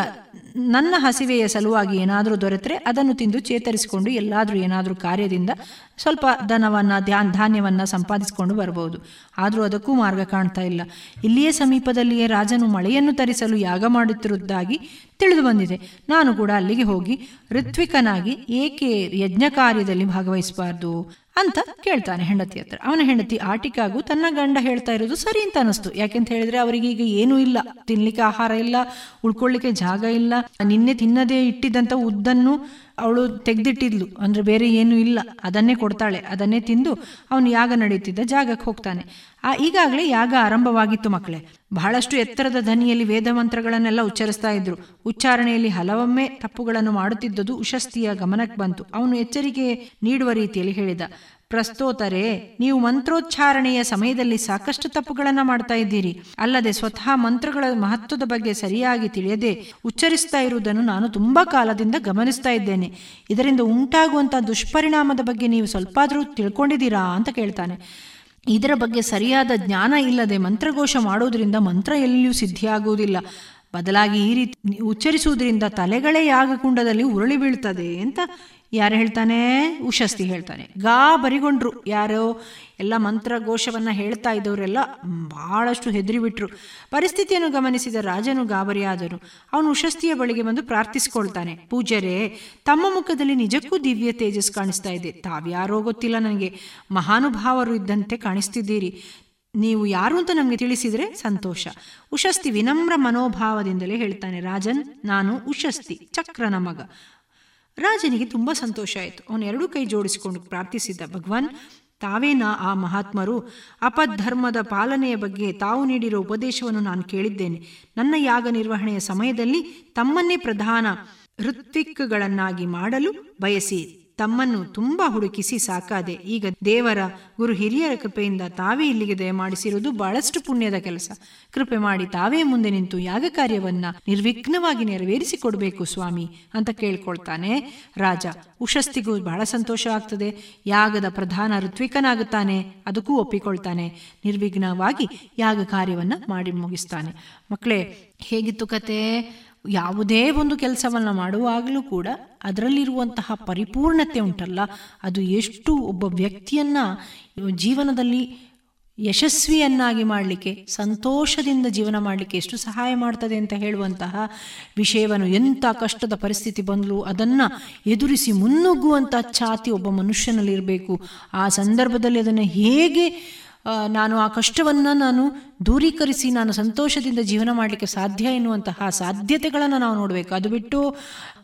ನನ್ನ ಹಸಿವೆಯ ಸಲುವಾಗಿ ಏನಾದರೂ ದೊರೆತರೆ ಅದನ್ನು ತಿಂದು ಚೇತರಿಸಿಕೊಂಡು ಎಲ್ಲಾದರೂ ಏನಾದರೂ ಕಾರ್ಯದಿಂದ ಸ್ವಲ್ಪ ಧನವನ್ನು, ಧ್ಯಾನ್, ಧಾನ್ಯವನ್ನು ಸಂಪಾದಿಸಿಕೊಂಡು ಬರಬಹುದು ಆದರೂ ಅದಕ್ಕೂ ಮಾರ್ಗ ಕಾಣ್ತಾ ಇಲ್ಲ. ಇಲ್ಲಿಯೇ ಸಮೀಪದಲ್ಲಿಯೇ ರಾಜನು ಮಳೆಯನ್ನು ತರಿಸಲು ಯಾಗ ಮಾಡುತ್ತಿರುವುದಾಗಿ ತಿಳಿದು ಬಂದಿದೆ. ನಾನು ಕೂಡ ಅಲ್ಲಿಗೆ ಹೋಗಿ ಋತ್ವಿಕನಾಗಿ ಏಕೆ ಯಜ್ಞ ಕಾರ್ಯದಲ್ಲಿ ಭಾಗವಹಿಸಬಾರ್ದು? ಅಂತ ಕೇಳ್ತಾನೆ ಹೆಂಡತಿ ಹತ್ರ. ಅವನ ಹೆಂಡತಿ ಆಟಿಕಾಗೂ ತನ್ನ ಗಂಡ ಹೇಳ್ತಾ ಇರೋದು ಸರಿ ಅಂತ ಅನಿಸ್ತು ಯಾಕೆಂತ ಹೇಳಿದ್ರೆ ಅವರಿಗೆ ಈಗ ಏನೂ ಇಲ್ಲ. ತಿನ್ಲಿಕ್ಕೆ ಆಹಾರ ಇಲ್ಲ ಉಳ್ಕೊಳ್ಳಿಕ್ಕೆ ಜಾಗ ಇಲ್ಲ. ನಿನ್ನೆ ತಿನ್ನದೇ ಇಟ್ಟಿದ್ದಂಥ ಉದ್ದನ್ನು ಅವಳು ತೆಗೆದಿಟ್ಟಿದ್ಲು. ಅಂದ್ರೆ ಬೇರೆ ಏನೂ ಇಲ್ಲ. ಅದನ್ನೇ ಕೊಡ್ತಾಳೆ. ಅದನ್ನೇ ತಿಂದು ಅವನು ಯಾಗ ನಡೆಯುತ್ತಿದ್ದ ಜಾಗಕ್ಕೆ ಹೋಗ್ತಾನೆ. ಆ, ಈಗಾಗಲೇ ಯಾಗ ಆರಂಭವಾಗಿತ್ತು ಮಕ್ಕಳೇ. ಬಹಳಷ್ಟು ಎತ್ತರದ ಧ್ವನಿಯಲ್ಲಿ ವೇದ ಮಂತ್ರಗಳನ್ನೆಲ್ಲ ಉಚ್ಚರಿಸ್ತಾ ಇದ್ರು. ಉಚ್ಚಾರಣೆಯಲ್ಲಿ ಹಲವೊಮ್ಮೆ ತಪ್ಪುಗಳನ್ನು ಮಾಡುತ್ತಿದ್ದುದು ಉಶಸ್ತಿಯ ಗಮನಕ್ಕೆ ಬಂತು. ಅವನು ಎಚ್ಚರಿಕೆ ನೀಡುವ ರೀತಿಯಲ್ಲಿ ಹೇಳಿದ. ಪ್ರಸ್ತೋತರೆ, ನೀವು ಮಂತ್ರೋಚ್ಚಾರಣೆಯ ಸಮಯದಲ್ಲಿ ಸಾಕಷ್ಟು ತಪ್ಪುಗಳನ್ನು ಮಾಡ್ತಾ ಇದ್ದೀರಿ. ಅಲ್ಲದೆ ಸ್ವತಃ ಮಂತ್ರಗಳ ಮಹತ್ವದ ಬಗ್ಗೆ ಸರಿಯಾಗಿ ತಿಳಿಯದೆ ಉಚ್ಚರಿಸ್ತಾ ಇರುವುದನ್ನು ನಾನು ತುಂಬಾ ಕಾಲದಿಂದ ಗಮನಿಸ್ತಾ ಇದ್ದೇನೆ. ಇದರಿಂದ ಉಂಟಾಗುವಂತಹ ದುಷ್ಪರಿಣಾಮದ ಬಗ್ಗೆ ನೀವು ಸ್ವಲ್ಪಾದರೂ ತಿಳ್ಕೊಂಡಿದ್ದೀರಾ ಅಂತ ಕೇಳ್ತಾನೆ. ಇದರ ಬಗ್ಗೆ ಸರಿಯಾದ ಜ್ಞಾನ ಇಲ್ಲದೆ ಮಂತ್ರಘೋಷ ಮಾಡೋದ್ರಿಂದ ಮಂತ್ರ ಎಲ್ಲಿಯೂ ಸಿದ್ಧಿಯಾಗುವುದಿಲ್ಲ. ಬದಲಾಗಿ ಈ ರೀತಿ ಉಚ್ಚರಿಸುವುದರಿಂದ ತಲೆಗಳೇ ಯಾಗಕುಂಡದಲ್ಲಿ ಉರುಳಿ ಬೀಳ್ತದೆ ಅಂತ ಯಾರು ಹೇಳ್ತಾನೆ? ಉಶಸ್ತಿ ಹೇಳ್ತಾನೆ. ಗಾ ಬರಿಗೊಂಡ್ರು. ಯಾರು? ಎಲ್ಲ ಮಂತ್ರಘೋಷವನ್ನು ಹೇಳ್ತಾ ಇದ್ದವರೆಲ್ಲ ಬಹಳಷ್ಟು ಹೆದರಿಬಿಟ್ರು. ಪರಿಸ್ಥಿತಿಯನ್ನು ಗಮನಿಸಿದ ರಾಜನು ಗಾಬರಿಯಾದನು ಅವನು ಉಶಸ್ತಿಯ ಬಳಿಗೆ ಬಂದು ಪ್ರಾರ್ಥಿಸಿಕೊಳ್ತಾನೆ. ಪೂಜರೇ ತಮ್ಮ ಮುಖದಲ್ಲಿ ನಿಜಕ್ಕೂ ದಿವ್ಯ ತೇಜಸ್ ಕಾಣಿಸ್ತಾ ಇದೆ. ತಾವ್ಯಾರೋ ಗೊತ್ತಿಲ್ಲ ನನಗೆ. ಮಹಾನುಭಾವರು ಇದ್ದಂತೆ ಕಾಣಿಸ್ತಿದ್ದೀರಿ. ನೀವು ಯಾರು ಅಂತ ನಮಗೆ ತಿಳಿಸಿದರೆ ಸಂತೋಷ. ಉಶಸ್ತಿ ವಿನಮ್ರ ಮನೋಭಾವದಿಂದಲೇ ಹೇಳ್ತಾನೆ, ರಾಜನ್, ನಾನು ಉಶಸ್ತಿ ಚಕ್ರನ ಮಗ. ರಾಜನಿಗೆ ತುಂಬ ಸಂತೋಷ ಆಯಿತು. ಅವನು ಎರಡು ಕೈ ಜೋಡಿಸಿಕೊಂಡು ಪ್ರಾರ್ಥಿಸಿದ್ದ ಭಗವಾನ್, ತಾವೇನ ಆ ಮಹಾತ್ಮರು? ಅಪಧರ್ಮದ ಪಾಲನೆಯ ಬಗ್ಗೆ ತಾವು ನೀಡಿರೋ ಉಪದೇಶವನ್ನು ನಾನು ಕೇಳಿದ್ದೇನೆ. ನನ್ನ ಯಾಗ ನಿರ್ವಹಣೆಯ ಸಮಯದಲ್ಲಿ ತಮ್ಮನ್ನೇ ಪ್ರಧಾನ ಋತ್ವಿಕ್ಗಳನ್ನಾಗಿ ಮಾಡಲು ಬಯಸಿ ತಮ್ಮನ್ನು ತುಂಬ ಹುಡುಕಿಸಿ ಸಾಕಾದೆ. ಈಗ ದೇವರ ಗುರು ಹಿರಿಯರ ಕೃಪೆಯಿಂದ ತಾವೇ ಇಲ್ಲಿಗೆ ದಯಮಾಡಿಸಿರುವುದು ಬಹಳಷ್ಟು ಪುಣ್ಯದ ಕೆಲಸ. ಕೃಪೆ ಮಾಡಿ ತಾವೇ ಮುಂದೆ ನಿಂತು ಯಾಗ ಕಾರ್ಯವನ್ನ ನಿರ್ವಿಘ್ನವಾಗಿ ನೆರವೇರಿಸಿಕೊಡಬೇಕು ಸ್ವಾಮಿ ಅಂತ ಕೇಳ್ಕೊಳ್ತಾನೆ. ರಾಜ, ಉಷಸ್ತಿಗೂ ಬಹಳ ಸಂತೋಷ ಆಗ್ತದೆ ಯಾಗದ ಪ್ರಧಾನ ಋತ್ವಿಕನಾಗುತ್ತಾನೆ, ಅದಕ್ಕೂ ಒಪ್ಪಿಕೊಳ್ತಾನೆ. ನಿರ್ವಿಘ್ನವಾಗಿ ಯಾಗ ಕಾರ್ಯವನ್ನ ಮಾಡಿ ಮುಗಿಸ್ತಾನೆ. ಮಕ್ಕಳೇ, ಹೇಗಿತ್ತು ಕತೆ ಯಾವುದೇ ಒಂದು ಕೆಲಸವನ್ನು ಮಾಡುವಾಗಲೂ ಕೂಡ ಅದರಲ್ಲಿರುವಂತಹ ಪರಿಪೂರ್ಣತೆ ಉಂಟಲ್ಲ. ಅದು ಎಷ್ಟು ಒಬ್ಬ ವ್ಯಕ್ತಿಯನ್ನ ಜೀವನದಲ್ಲಿ ಯಶಸ್ವಿಯನ್ನಾಗಿ ಮಾಡಲಿಕ್ಕೆ, ಸಂತೋಷದಿಂದ ಜೀವನ ಮಾಡಲಿಕ್ಕೆ ಎಷ್ಟು ಸಹಾಯ ಮಾಡ್ತದೆ ಅಂತ ಹೇಳುವಂತಹ ವಿಷಯವನ್ನು ಎಂಥ ಕಷ್ಟದ ಪರಿಸ್ಥಿತಿ ಬಂದಲು ಅದನ್ನು ಎದುರಿಸಿ ಮುನ್ನುಗ್ಗುವಂಥ ಛಾತಿ ಒಬ್ಬ ಮನುಷ್ಯನಲ್ಲಿರಬೇಕು. ಆ ಸಂದರ್ಭದಲ್ಲಿ ಅದನ್ನು ಹೇಗೆ ನಾನು ಆ ಕಷ್ಟವನ್ನು ನಾನು ದೂರೀಕರಿಸಿ ನಾನು ಸಂತೋಷದಿಂದ ಜೀವನ ಮಾಡಲಿಕ್ಕೆ ಸಾಧ್ಯ ಎನ್ನುವಂತಹ ಸಾಧ್ಯತೆಗಳನ್ನು ನಾವು ನೋಡಬೇಕು. ಅದು ಬಿಟ್ಟು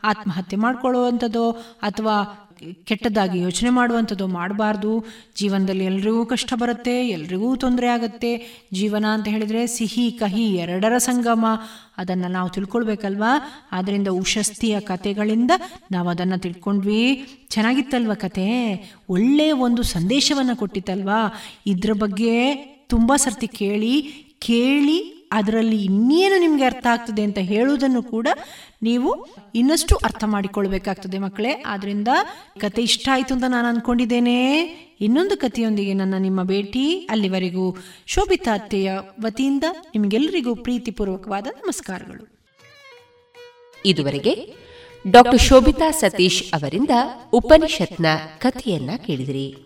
ಆತ್ಮಹತ್ಯೆ ಮಾಡ್ಕೊಳ್ಳುವಂಥದ್ದೋ ಅಥವಾ ಕೆಟ್ಟದಾಗಿ ಯೋಚನೆ ಮಾಡುವಂಥದ್ದು ಮಾಡಬಾರ್ದು. ಜೀವನದಲ್ಲಿ ಎಲ್ರಿಗೂ ಕಷ್ಟ ಬರುತ್ತೆ, ಎಲ್ರಿಗೂ ತೊಂದರೆ ಆಗುತ್ತೆ. ಜೀವನ ಅಂತ ಹೇಳಿದರೆ ಸಿಹಿ, ಕಹಿ ಎರಡರ ಸಂಗಮ. ಅದನ್ನು ನಾವು ತಿಳ್ಕೊಳ್ಬೇಕಲ್ವಾ? ಆದ್ದರಿಂದ ಉಶಸ್ತಿಯ ಕತೆಗಳಿಂದ ನಾವು ಅದನ್ನು ತಿಳ್ಕೊಂಡ್ವಿ. ಚೆನ್ನಾಗಿತ್ತಲ್ವ ಕತೆ ಒಳ್ಳೆಯ ಒಂದು ಸಂದೇಶವನ್ನು ಕೊಟ್ಟಿತ್ತಲ್ವಾ? ಇದ್ರ ಬಗ್ಗೆ ತುಂಬ ಸರ್ತಿ ಕೇಳಿ ಕೇಳಿ ಅದರಲ್ಲಿ ಇನ್ನೇನು ನಿಮಗೆ ಅರ್ಥ ಆಗ್ತದೆ ಅಂತ ಹೇಳುವುದನ್ನು ಕೂಡ ನೀವು ಇನ್ನಷ್ಟು ಅರ್ಥ ಮಾಡಿಕೊಳ್ಬೇಕಾಗ್ತದೆ ಮಕ್ಕಳೇ. ಆದ್ರಿಂದ ಕತೆ ಇಷ್ಟ ಆಯಿತು ಅಂತ ನಾನು ಅಂದ್ಕೊಂಡಿದ್ದೇನೆ ಇನ್ನೊಂದು ಕಥೆಯೊಂದಿಗೆ ನನ್ನ ನಿಮ್ಮ ಭೇಟಿ. ಅಲ್ಲಿವರೆಗೂ ಶೋಭಿತಾ ಅತ್ತೆಯ ವತಿಯಿಂದ ನಿಮಗೆಲ್ಲರಿಗೂ ಪ್ರೀತಿಪೂರ್ವಕವಾದ ನಮಸ್ಕಾರಗಳು. ಇದುವರೆಗೆ ಡಾಕ್ಟರ್ ಶೋಭಿತಾ ಸತೀಶ್ ಅವರಿಂದ ಉಪನಿಷತ್ನ ಕಥೆಯನ್ನ ಕೇಳಿದಿರಿ.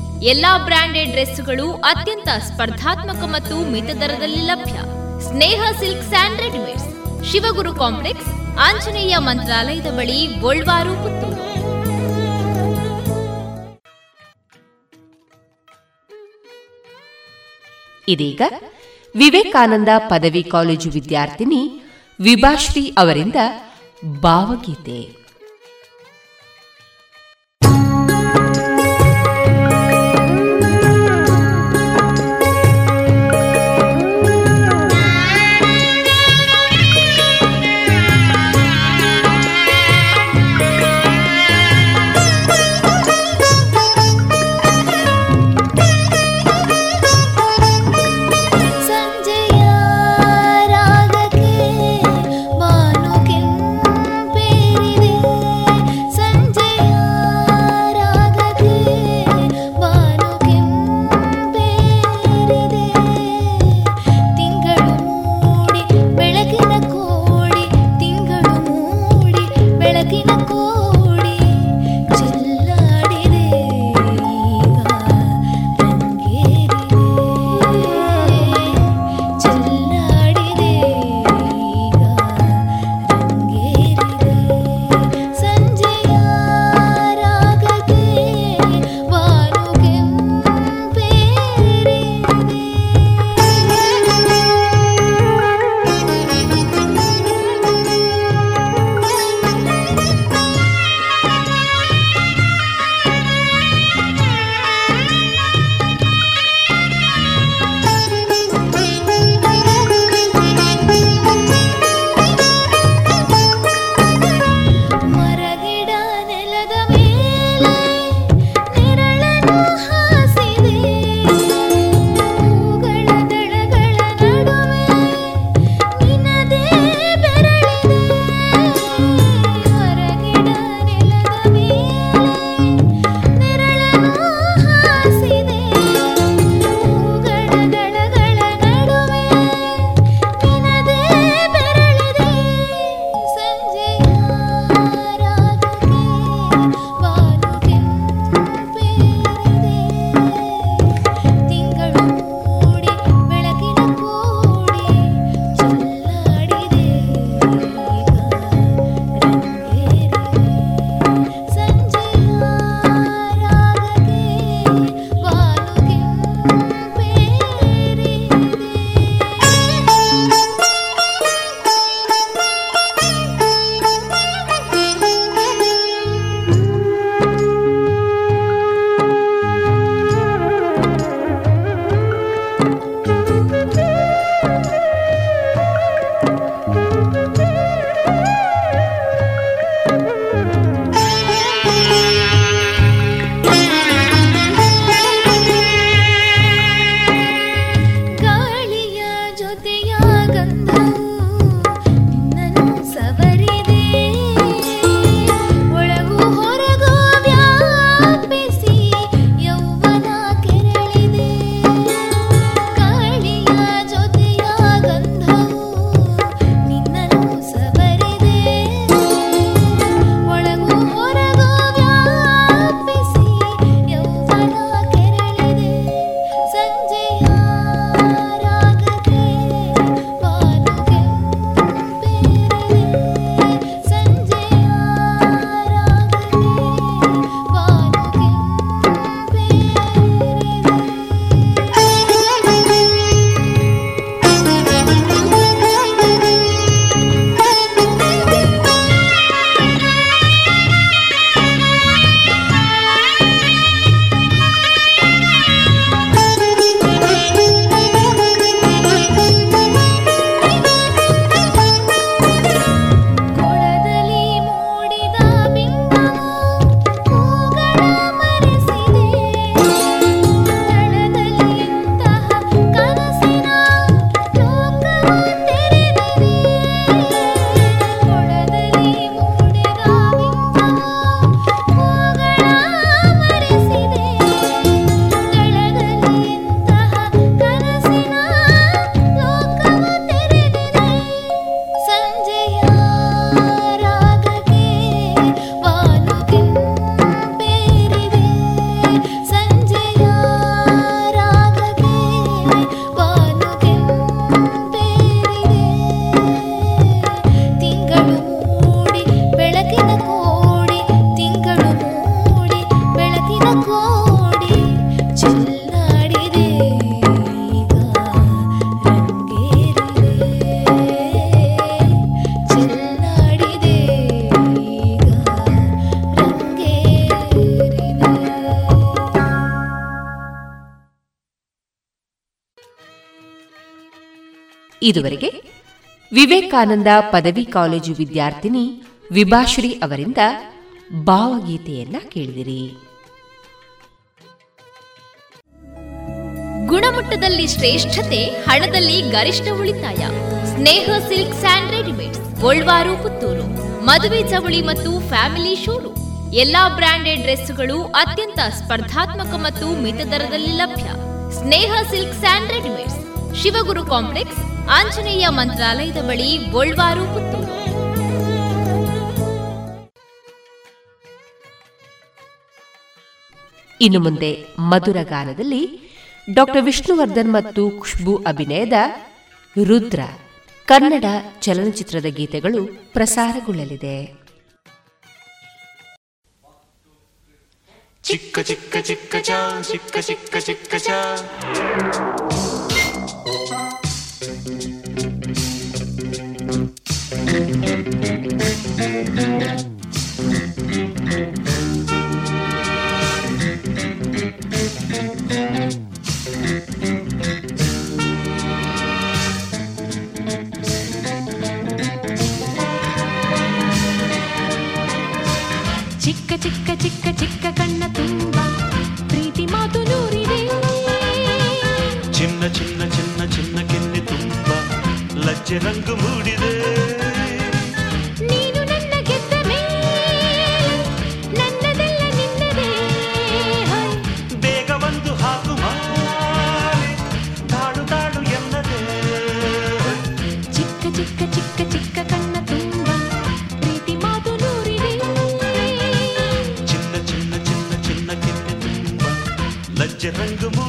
ಎಲ್ಲಾ ಬ್ರಾಂಡೆಡ್ ಡ್ರೆಸ್ಗಳು ಅತ್ಯಂತ ಸ್ಪರ್ಧಾತ್ಮಕ ಮತ್ತು ಮಿತ ದರದಲ್ಲಿ ಲಭ್ಯ. Sneha Silk and Readymades. Shivaguru Complex, Anjaneya ಮಂತ್ರಾಲಯದ ಬಳಿ ಗೋಲ್ವಾರು ಇದೀಗ ವಿವೇಕಾನಂದ ಪದವಿ ಕಾಲೇಜು ವಿದ್ಯಾರ್ಥಿನಿ ವಿಭಾಶ್ರೀ ಅವರಿಂದ ಭಾವಗೀತೆ. ಇದುವರೆಗೆ ವಿವೇಕಾನಂದ ಪದವಿ ಕಾಲೇಜು ವಿದ್ಯಾರ್ಥಿನಿ ವಿಭಾಶ್ರೀ ಅವರಿಂದ ಭಾವಗೀತೆಯನ್ನ ಕೇಳಿದಿರಿ. ಗುಣಮಟ್ಟದಲ್ಲಿ ಶ್ರೇಷ್ಠತೆ, ಹಣದಲ್ಲಿ ಗರಿಷ್ಠ ಉಳಿತಾಯ. Sneha silk and Golwaru, Puttur. ಮದುವೆ ಚವಳಿ ಮತ್ತು ಫ್ಯಾಮಿಲಿ ಶೋರೂಮ್. ಎಲ್ಲಾ ಬ್ರಾಂಡೆಡ್ ಡ್ರೆಸ್ಗಳು ಅತ್ಯಂತ ಸ್ಪರ್ಧಾತ್ಮಕ ಮತ್ತು ಮಿತ ದರದಲ್ಲಿ ಲಭ್ಯ. Sneha Silk and Readymades. Shivaguru Complex, Anjaneya ಮಂತ್ರಾಲಯದ ಬಳಿ, ಗೋಳ್ವಾರು, ಪುತ್ತೂರು. ಇನ್ನು ಮುಂದೆ ಮಧುರ ಗಾನದಲ್ಲಿ ಡಾಕ್ಟರ್ ವಿಷ್ಣುವರ್ಧನ್ ಮತ್ತು ಖುಷ್ಬು ಅಭಿನಯದ ರುದ್ರ, ಕನ್ನಡ ಚಲನಚಿತ್ರದ ಗೀತೆಗಳು ಪ್ರಸಾರಗೊಳ್ಳಲಿದೆ. ಚಿಕ್ಕ ಚಿಕ್ಕ ಚಿಕ್ಕ ಚಿಕ್ಕ ಚಿಕ್ಕ ಚಿಕ್ಕ ಚಿಕ್ಕ ಚಿಕ್ಕ ಚಿಕ್ಕ ಚಿಕ್ಕ ಕಣ್ಣ ತುಂಬ ಪ್ರೀತಿ ಮಾತು ನೂರಿದೆ. ಚಿನ್ನ ಚಿನ್ನ ಚಿನ್ನ ಚಿನ್ನ ಕೆನ್ನೆ ತುಂಬ ಲಜ್ಜೆ ರಂಗು ಮೂಡಿದೆ. different. Tomorrow.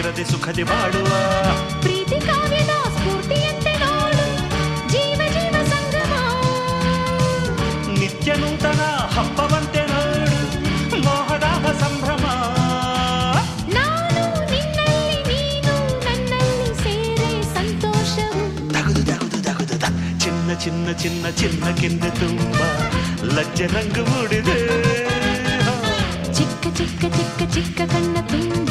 ಚಿಂತೆ ಸಂತೆ ಇರದೆ ಸುಖದೆ ಬಾಡುವ ಪ್ರೀತಿ ಕಾವ್ಯದ ಸ್ಫೂರ್ತಿಯಂತೆ ನೋಡು ಜೀವ ಜೀವ ಸಂಗಮ ನಿತ್ಯ ನೂತನ ಹಬ್ಬವಂತೆ ನೋಡು ಮೋಹದಾಹ ಸಂಭ್ರಮ ನಾನು ನಿನ್ನಲ್ಲಿ ನೀನು ನನ್ನಲ್ಲಿ ಸೇರೆ ಸಂತೋಷವು ತಗುದು ತಗುದು ತಗುದು ತ. ಚಿನ್ನ ಚಿನ್ನ ಚಿನ್ನ ಚಿನ್ನ ಕೆಂದೆ ತುಂಬ ಲಜ್ಜೆ ರಂಗು ಮೂಡಿದೆ ಚಿಕ್ಕ ಚಿಕ್ಕ ಚಿಕ್ಕ ಚಿಕ್ಕ ಕಣ್ಣ ತುಂಬ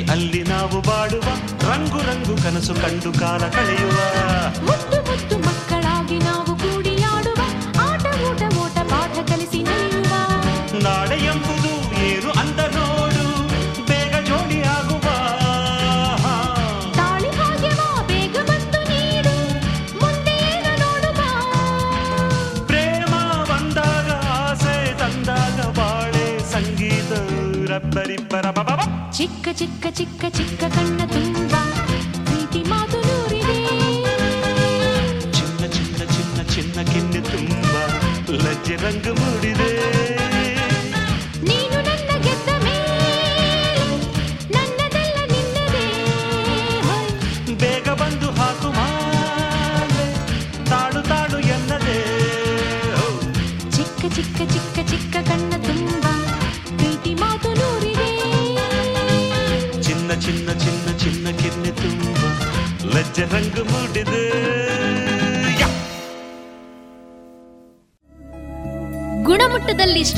ಅಲ್ಲಿ ನಾವು ಬಾಡುವ ರಂಗು ರಂಗು ಕನಸು ಕಂಡು ಕಾಲ ಕಳೆಯುವ. ಚಿಕ್ಕ ಚಿಕ್ಕ ಚಿಕ್ಕ ಚಿಕ್ಕ ಕಣ್ಣ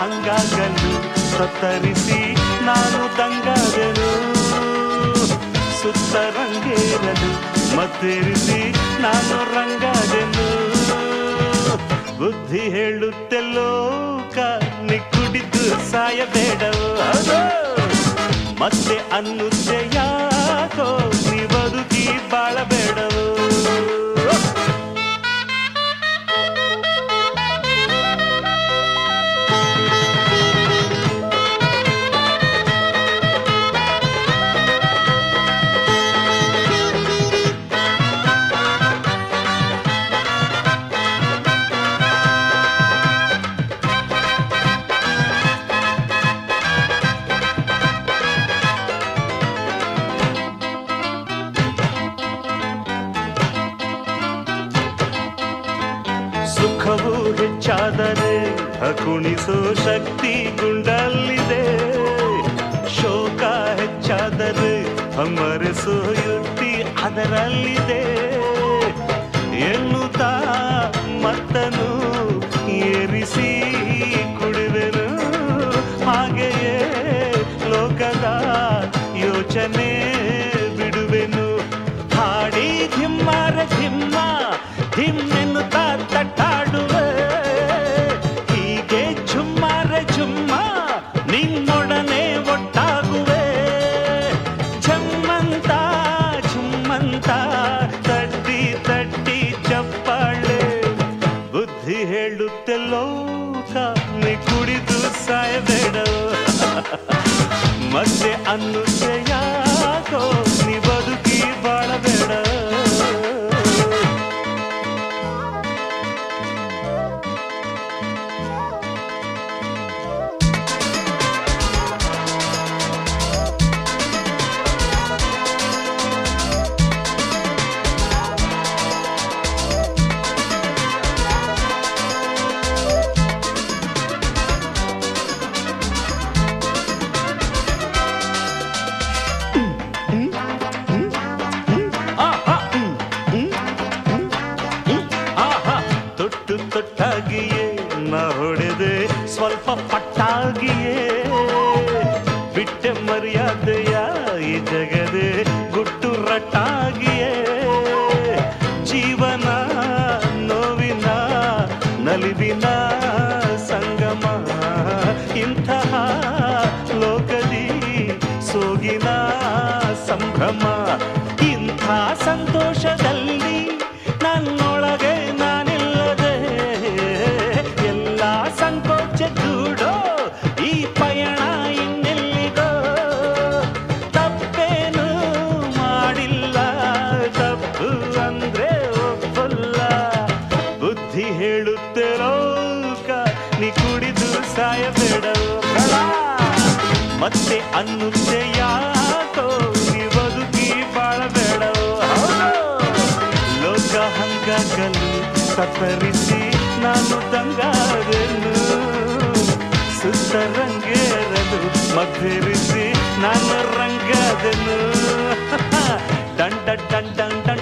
ಹಂಗಾಗಲು, ಸತ್ತರಿಸಿ ನಾನು ದಂಗಾದೆನು. ಸುತ್ತ ರಂಗೇರಲು ಮತ್ತಿರಿಸಿ ನಾನು ರಂಗಾದೆನು. ಬುದ್ಧಿ ಹೇಳುತ್ತೆ ಲೋಕ ನೀ ಸಾಯಬೇಡವು. ಮತ್ತೆ ಅನ್ನುತ್ತೆ ಯಾಕೋ ನೀ ಬದುಕಿ ಬಾಳಬೇಡವೋ. ಅದರಲ್ಲಿದೆ ಹಂಗಾಗಲು ಸತ್ತರಿಸಿ ನಾನು ತಂಗಾದೆನು ಸುತ್ತ ರಂಗೇರಲು ಮಧ್ಯರಿಸಿ ನಾನು ರಂಗಾದೆನು. ದಂಡ ಡಂಡ ಡಂಡ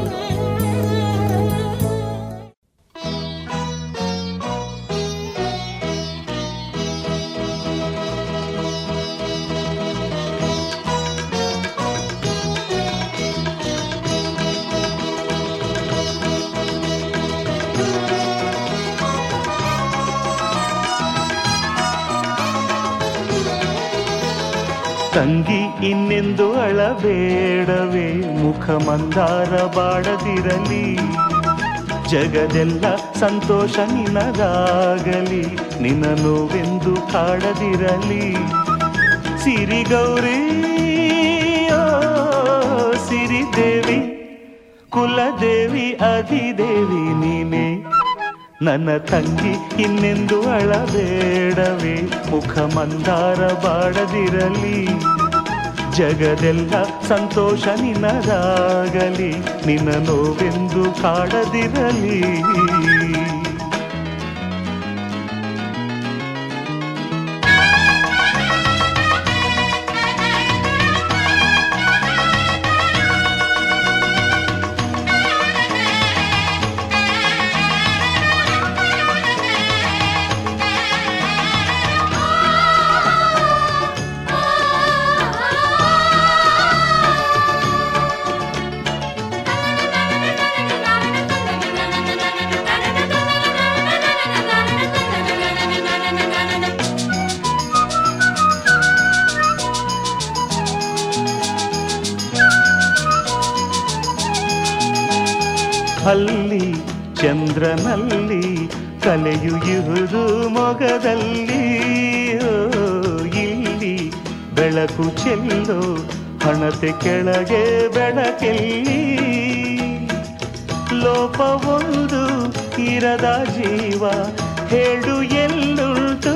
ಅಳಬೇಡವೇ ಮುಖ ಮಂದಾರ ಬಾಡದಿರಲಿ. ಜಗದೆಲ್ಲ ಸಂತೋಷ ನಿನಗಾಗಲಿ. ನಿನ್ನ ನೋವೆಂದು ಕಾಡದಿರಲಿ. ಸಿರಿಗೌರಿ ಓ, ಸಿರಿದೇವಿ ಕುಲದೇವಿ ಅಧಿದೇವಿ ನೀನೆ. ನನ್ನ ತಂಗಿ ಇನ್ನೆಂದು ಅಳಬೇಡವೇ? ಮುಖ ಮಂದಾರ ಬಾಡದಿರಲಿ. ಜಗದೆಲ್ಲ ಸಂತೋಷ ನಿನದಾಗಲಿ. ನಿನ್ನ ನೋವೆಂದು ಕಾಡದಿರಲಿ. ಓ, ಇಲ್ಲಿ ಬೆಳಕು ಚೆಲ್ಲೋ ಹಣತೆ ಕೆಳಗೆ ಬೆಳಕೆಲ್ಲಿ. ಲೋಪವೊಂದು ಇರದ ಜೀವ ಹೇಳು ಎಲ್ಲುಂಟು.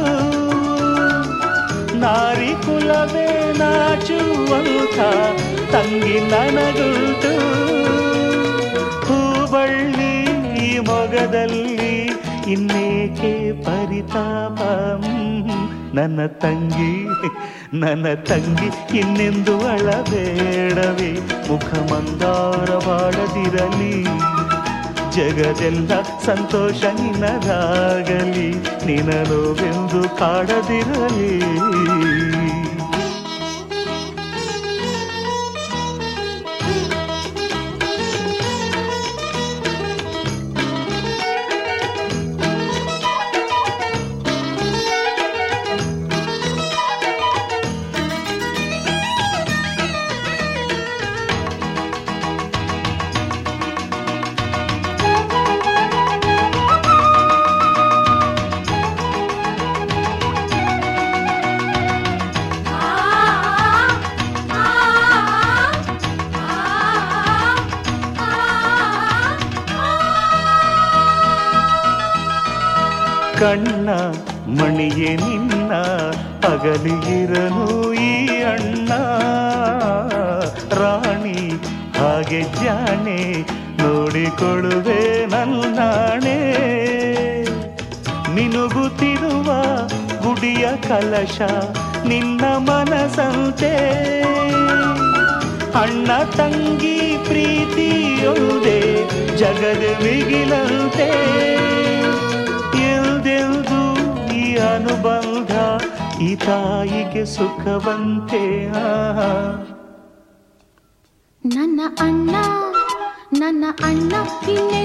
ನಾರಿ ಕುಲವೇ ನಾಚುವಂಥ ತಂಗಿ ನನಗುಂಟು. ಹೂಬಳ್ಳಿ ಮೊಗದಲ್ಲಿ ಇನ್ನೇಕೆ ಪರಿತಾಪ? ನನ್ನ ತಂಗಿ ನನ್ನ ತಂಗಿ ಇನ್ನೆಂದು ಅಳಬೇಡವೇ? ಮುಖ ಮಂದಾರವಾಡದಿರಲಿ. ಜಗದೆಲ್ಲ ಸಂತೋಷ ನಿನ್ನದಾಗಲಿ ನಿನ ನೋವೆಂದು ಕಾಡದಿರಲಿ. ಅಗಲಿಗಿರನು ಈ ಅಣ್ಣ, ರಾಣಿ, ಹಾಗೆ ಜಾಣೆ ನೋಡಿಕೊಳ್ಳುವೆ ನನ್ನಾಣೆ ನಿನುಗುತ್ತಿರುವ ಗುಡಿಯ ಕಲಶ ನಿನ್ನ ಮನಸಂತೆ ಅಣ್ಣ ತಂಗಿ ಪ್ರೀತಿಯೊಂದೆ ಜಗದ ಮಿಗಿಲಂತೆ. ಎಲ್ದೆಲ್ದು ಈ ಅನುಬಂಧ ಈ ತಾಯಿಗೆ ಸುಖವಂತೆ ನನ್ನ ಅಣ್ಣ ನನ್ನ ಅಣ್ಣ ಇನ್ನೆಂದು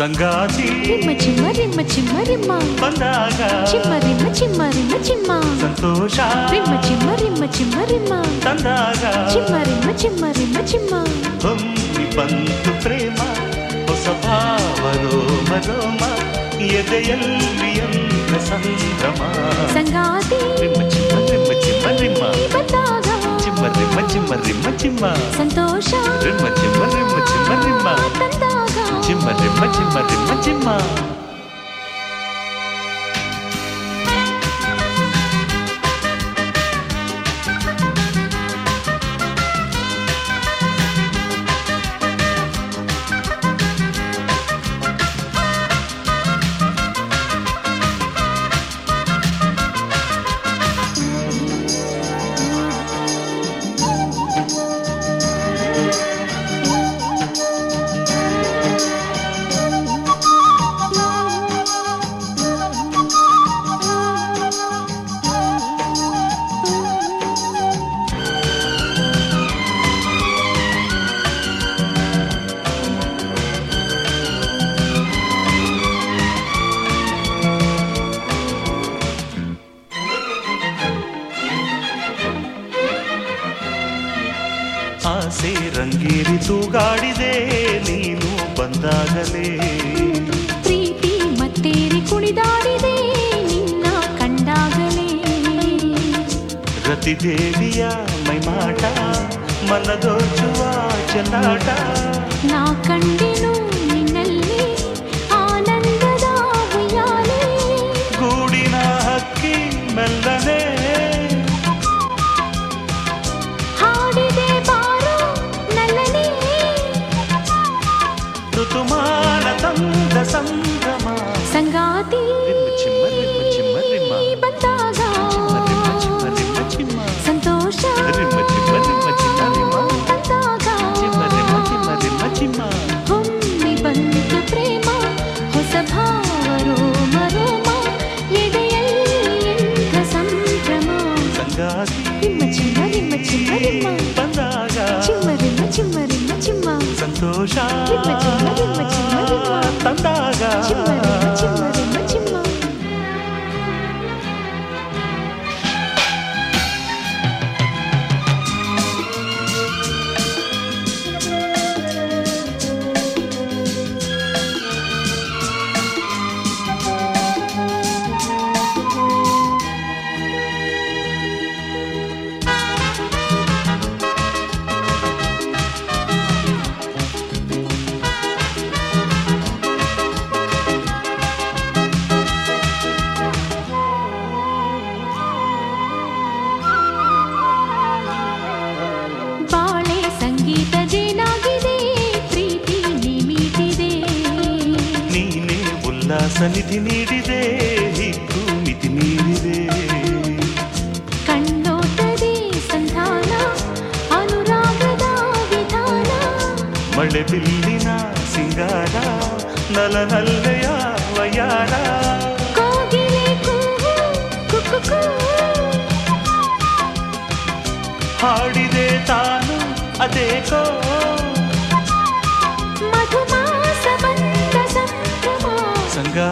ಸಂಗಾತಿ ರಿಮ್ಮ ಚಿಮ್ಮ ರಿಮ್ಮ ಚಿಮ್ಮ ರಿಮ್ಮ ಬಂದಾಗ ಚಿಮ್ಮ ರಿಮ್ಮ ಚಿಮ್ಮ ರಿಮ್ಮ ಚಿಮ್ಮ ಸಂತೋಷ ರಿಮ್ಮ ಚಿಮ್ಮ ರಿಮ್ಮ ಚಿಮ್ಮ ರಿಮ್ಮ ತಂದಾಗ ಚಿಮ್ಮ ರಿಮ್ಮ ಚಿಮ್ಮ ರಿಮ್ಮ ಚಿಮ್ಮ ಹೊಮ್ಮಿ ಬಂತು ಪ್ರೇಮ ಹೊಸ ಭಾವ ರೋಮ ರೋಮ ಎದೆಯಲ್ಲಿ ಎಂದ ಸಂಭ್ರಮ ಸಂಗಾತಿ ರಿಮ್ಮ ಚಿಮ್ಮ ರಿಮ್ಮ ಚಿಮ್ಮ ರಿಮ್ಮ ಬಂದಾಗ ಚಿಮ್ಮ ರಿಮ್ಮ ಚಿಮ್ಮ ರಿಮ್ಮ ಚಿಮ್ಮ ಸಂತೋಷ ರಿಮ್ಮ ಚಿಮ್ಮ ರಿಮ್ಮ ಚಿಮ್ಮ ರಿಮ್ಮ ತಂದಾಗ మచిమ రిమ్మ చిమ్మ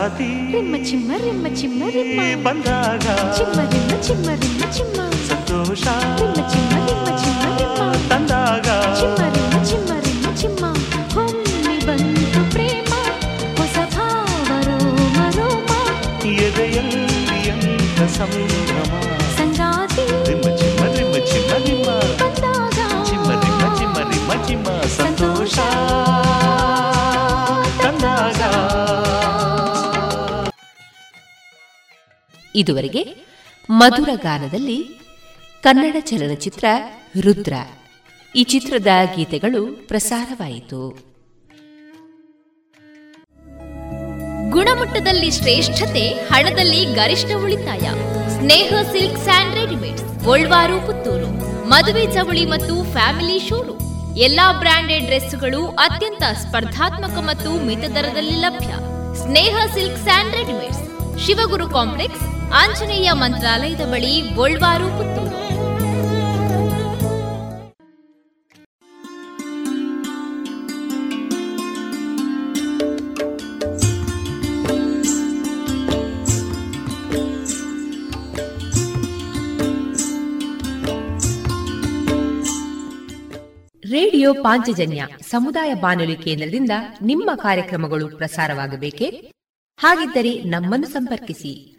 ಸಂಗಾತಿ ರಿಮ್ಮ ಚಿಮ್ಮ ರಿಮ್ಮ ಚಿಮ್ಮ ರಿಮ್ಮ ಬಂದಾಗ ಚಿಮ್ಮ ರಿಮ್ಮ ಚಿಮ್ಮ ರಿಮ್ಮ ಚಿಮ್ಮ ಸಂತೋಷ ರಿಮ್ಮ ಚಿಮ್ಮ ರಿಮ್ಮ ಚಿಮ್ಮ ರಿಮ್ಮ ತಂದಾಗ ಚಿಮ್ಮ ರಿಮ್ಮ ಚಿಮ್ಮ ರಿಮ್ಮ ಚಿಮ್ಮ ಹೊಮ್ಮಿ ಬಂತು ಪ್ರೇಮ ಹೊಸ ಭಾವ ರೋಮ ರೋಮ ಎದೆಯಲ್ಲಿ ಎಂತ ಸಂಭ್ರಮ ಇದುವರೆಗೆ ಮಧುರ ಗಾನದಲ್ಲಿ ಕನ್ನಡ ಚಲನಚಿತ್ರ ರುದ್ರ. ಈ ಚಿತ್ರದ ಗೀತೆಗಳು ಪ್ರಸಾರವಾಯಿತು. ಗುಣಮಟ್ಟದಲ್ಲಿ ಶ್ರೇಷ್ಠತೆ, ಹಣದಲ್ಲಿ ಗರಿಷ್ಠ ಉಳಿತಾಯ. Sneha silk and readymade Golwaru, Puttur. ಮದುವೆ ಚವಳಿ ಮತ್ತು ಫ್ಯಾಮಿಲಿ ಶೋರೂಮ್. ಎಲ್ಲಾ ಬ್ರಾಂಡೆಡ್ ಡ್ರೆಸ್ಗಳು ಅತ್ಯಂತ ಸ್ಪರ್ಧಾತ್ಮಕ ಮತ್ತು ಮಿತ ದರದಲ್ಲಿ ಲಭ್ಯ. Sneha Silk and Readymades, Shivaguru Complex Anjaneya ಮಂತ್ರಾಲಯದ ಬಳಿ ಗೋಲ್ವಾರು ಪುತ್ತೂರು. ರೇಡಿಯೋ ಪಾಂಚಜನ್ಯ ಸಮುದಾಯ ಬಾನುಲಿ ಕೇಂದ್ರದಿಂದ ನಿಮ್ಮ ಕಾರ್ಯಕ್ರಮಗಳು ಪ್ರಸಾರವಾಗಬೇಕೆ? ಹಾಗಿದ್ದರೆ ನಮ್ಮನ್ನು ಸಂಪರ್ಕಿಸಿ.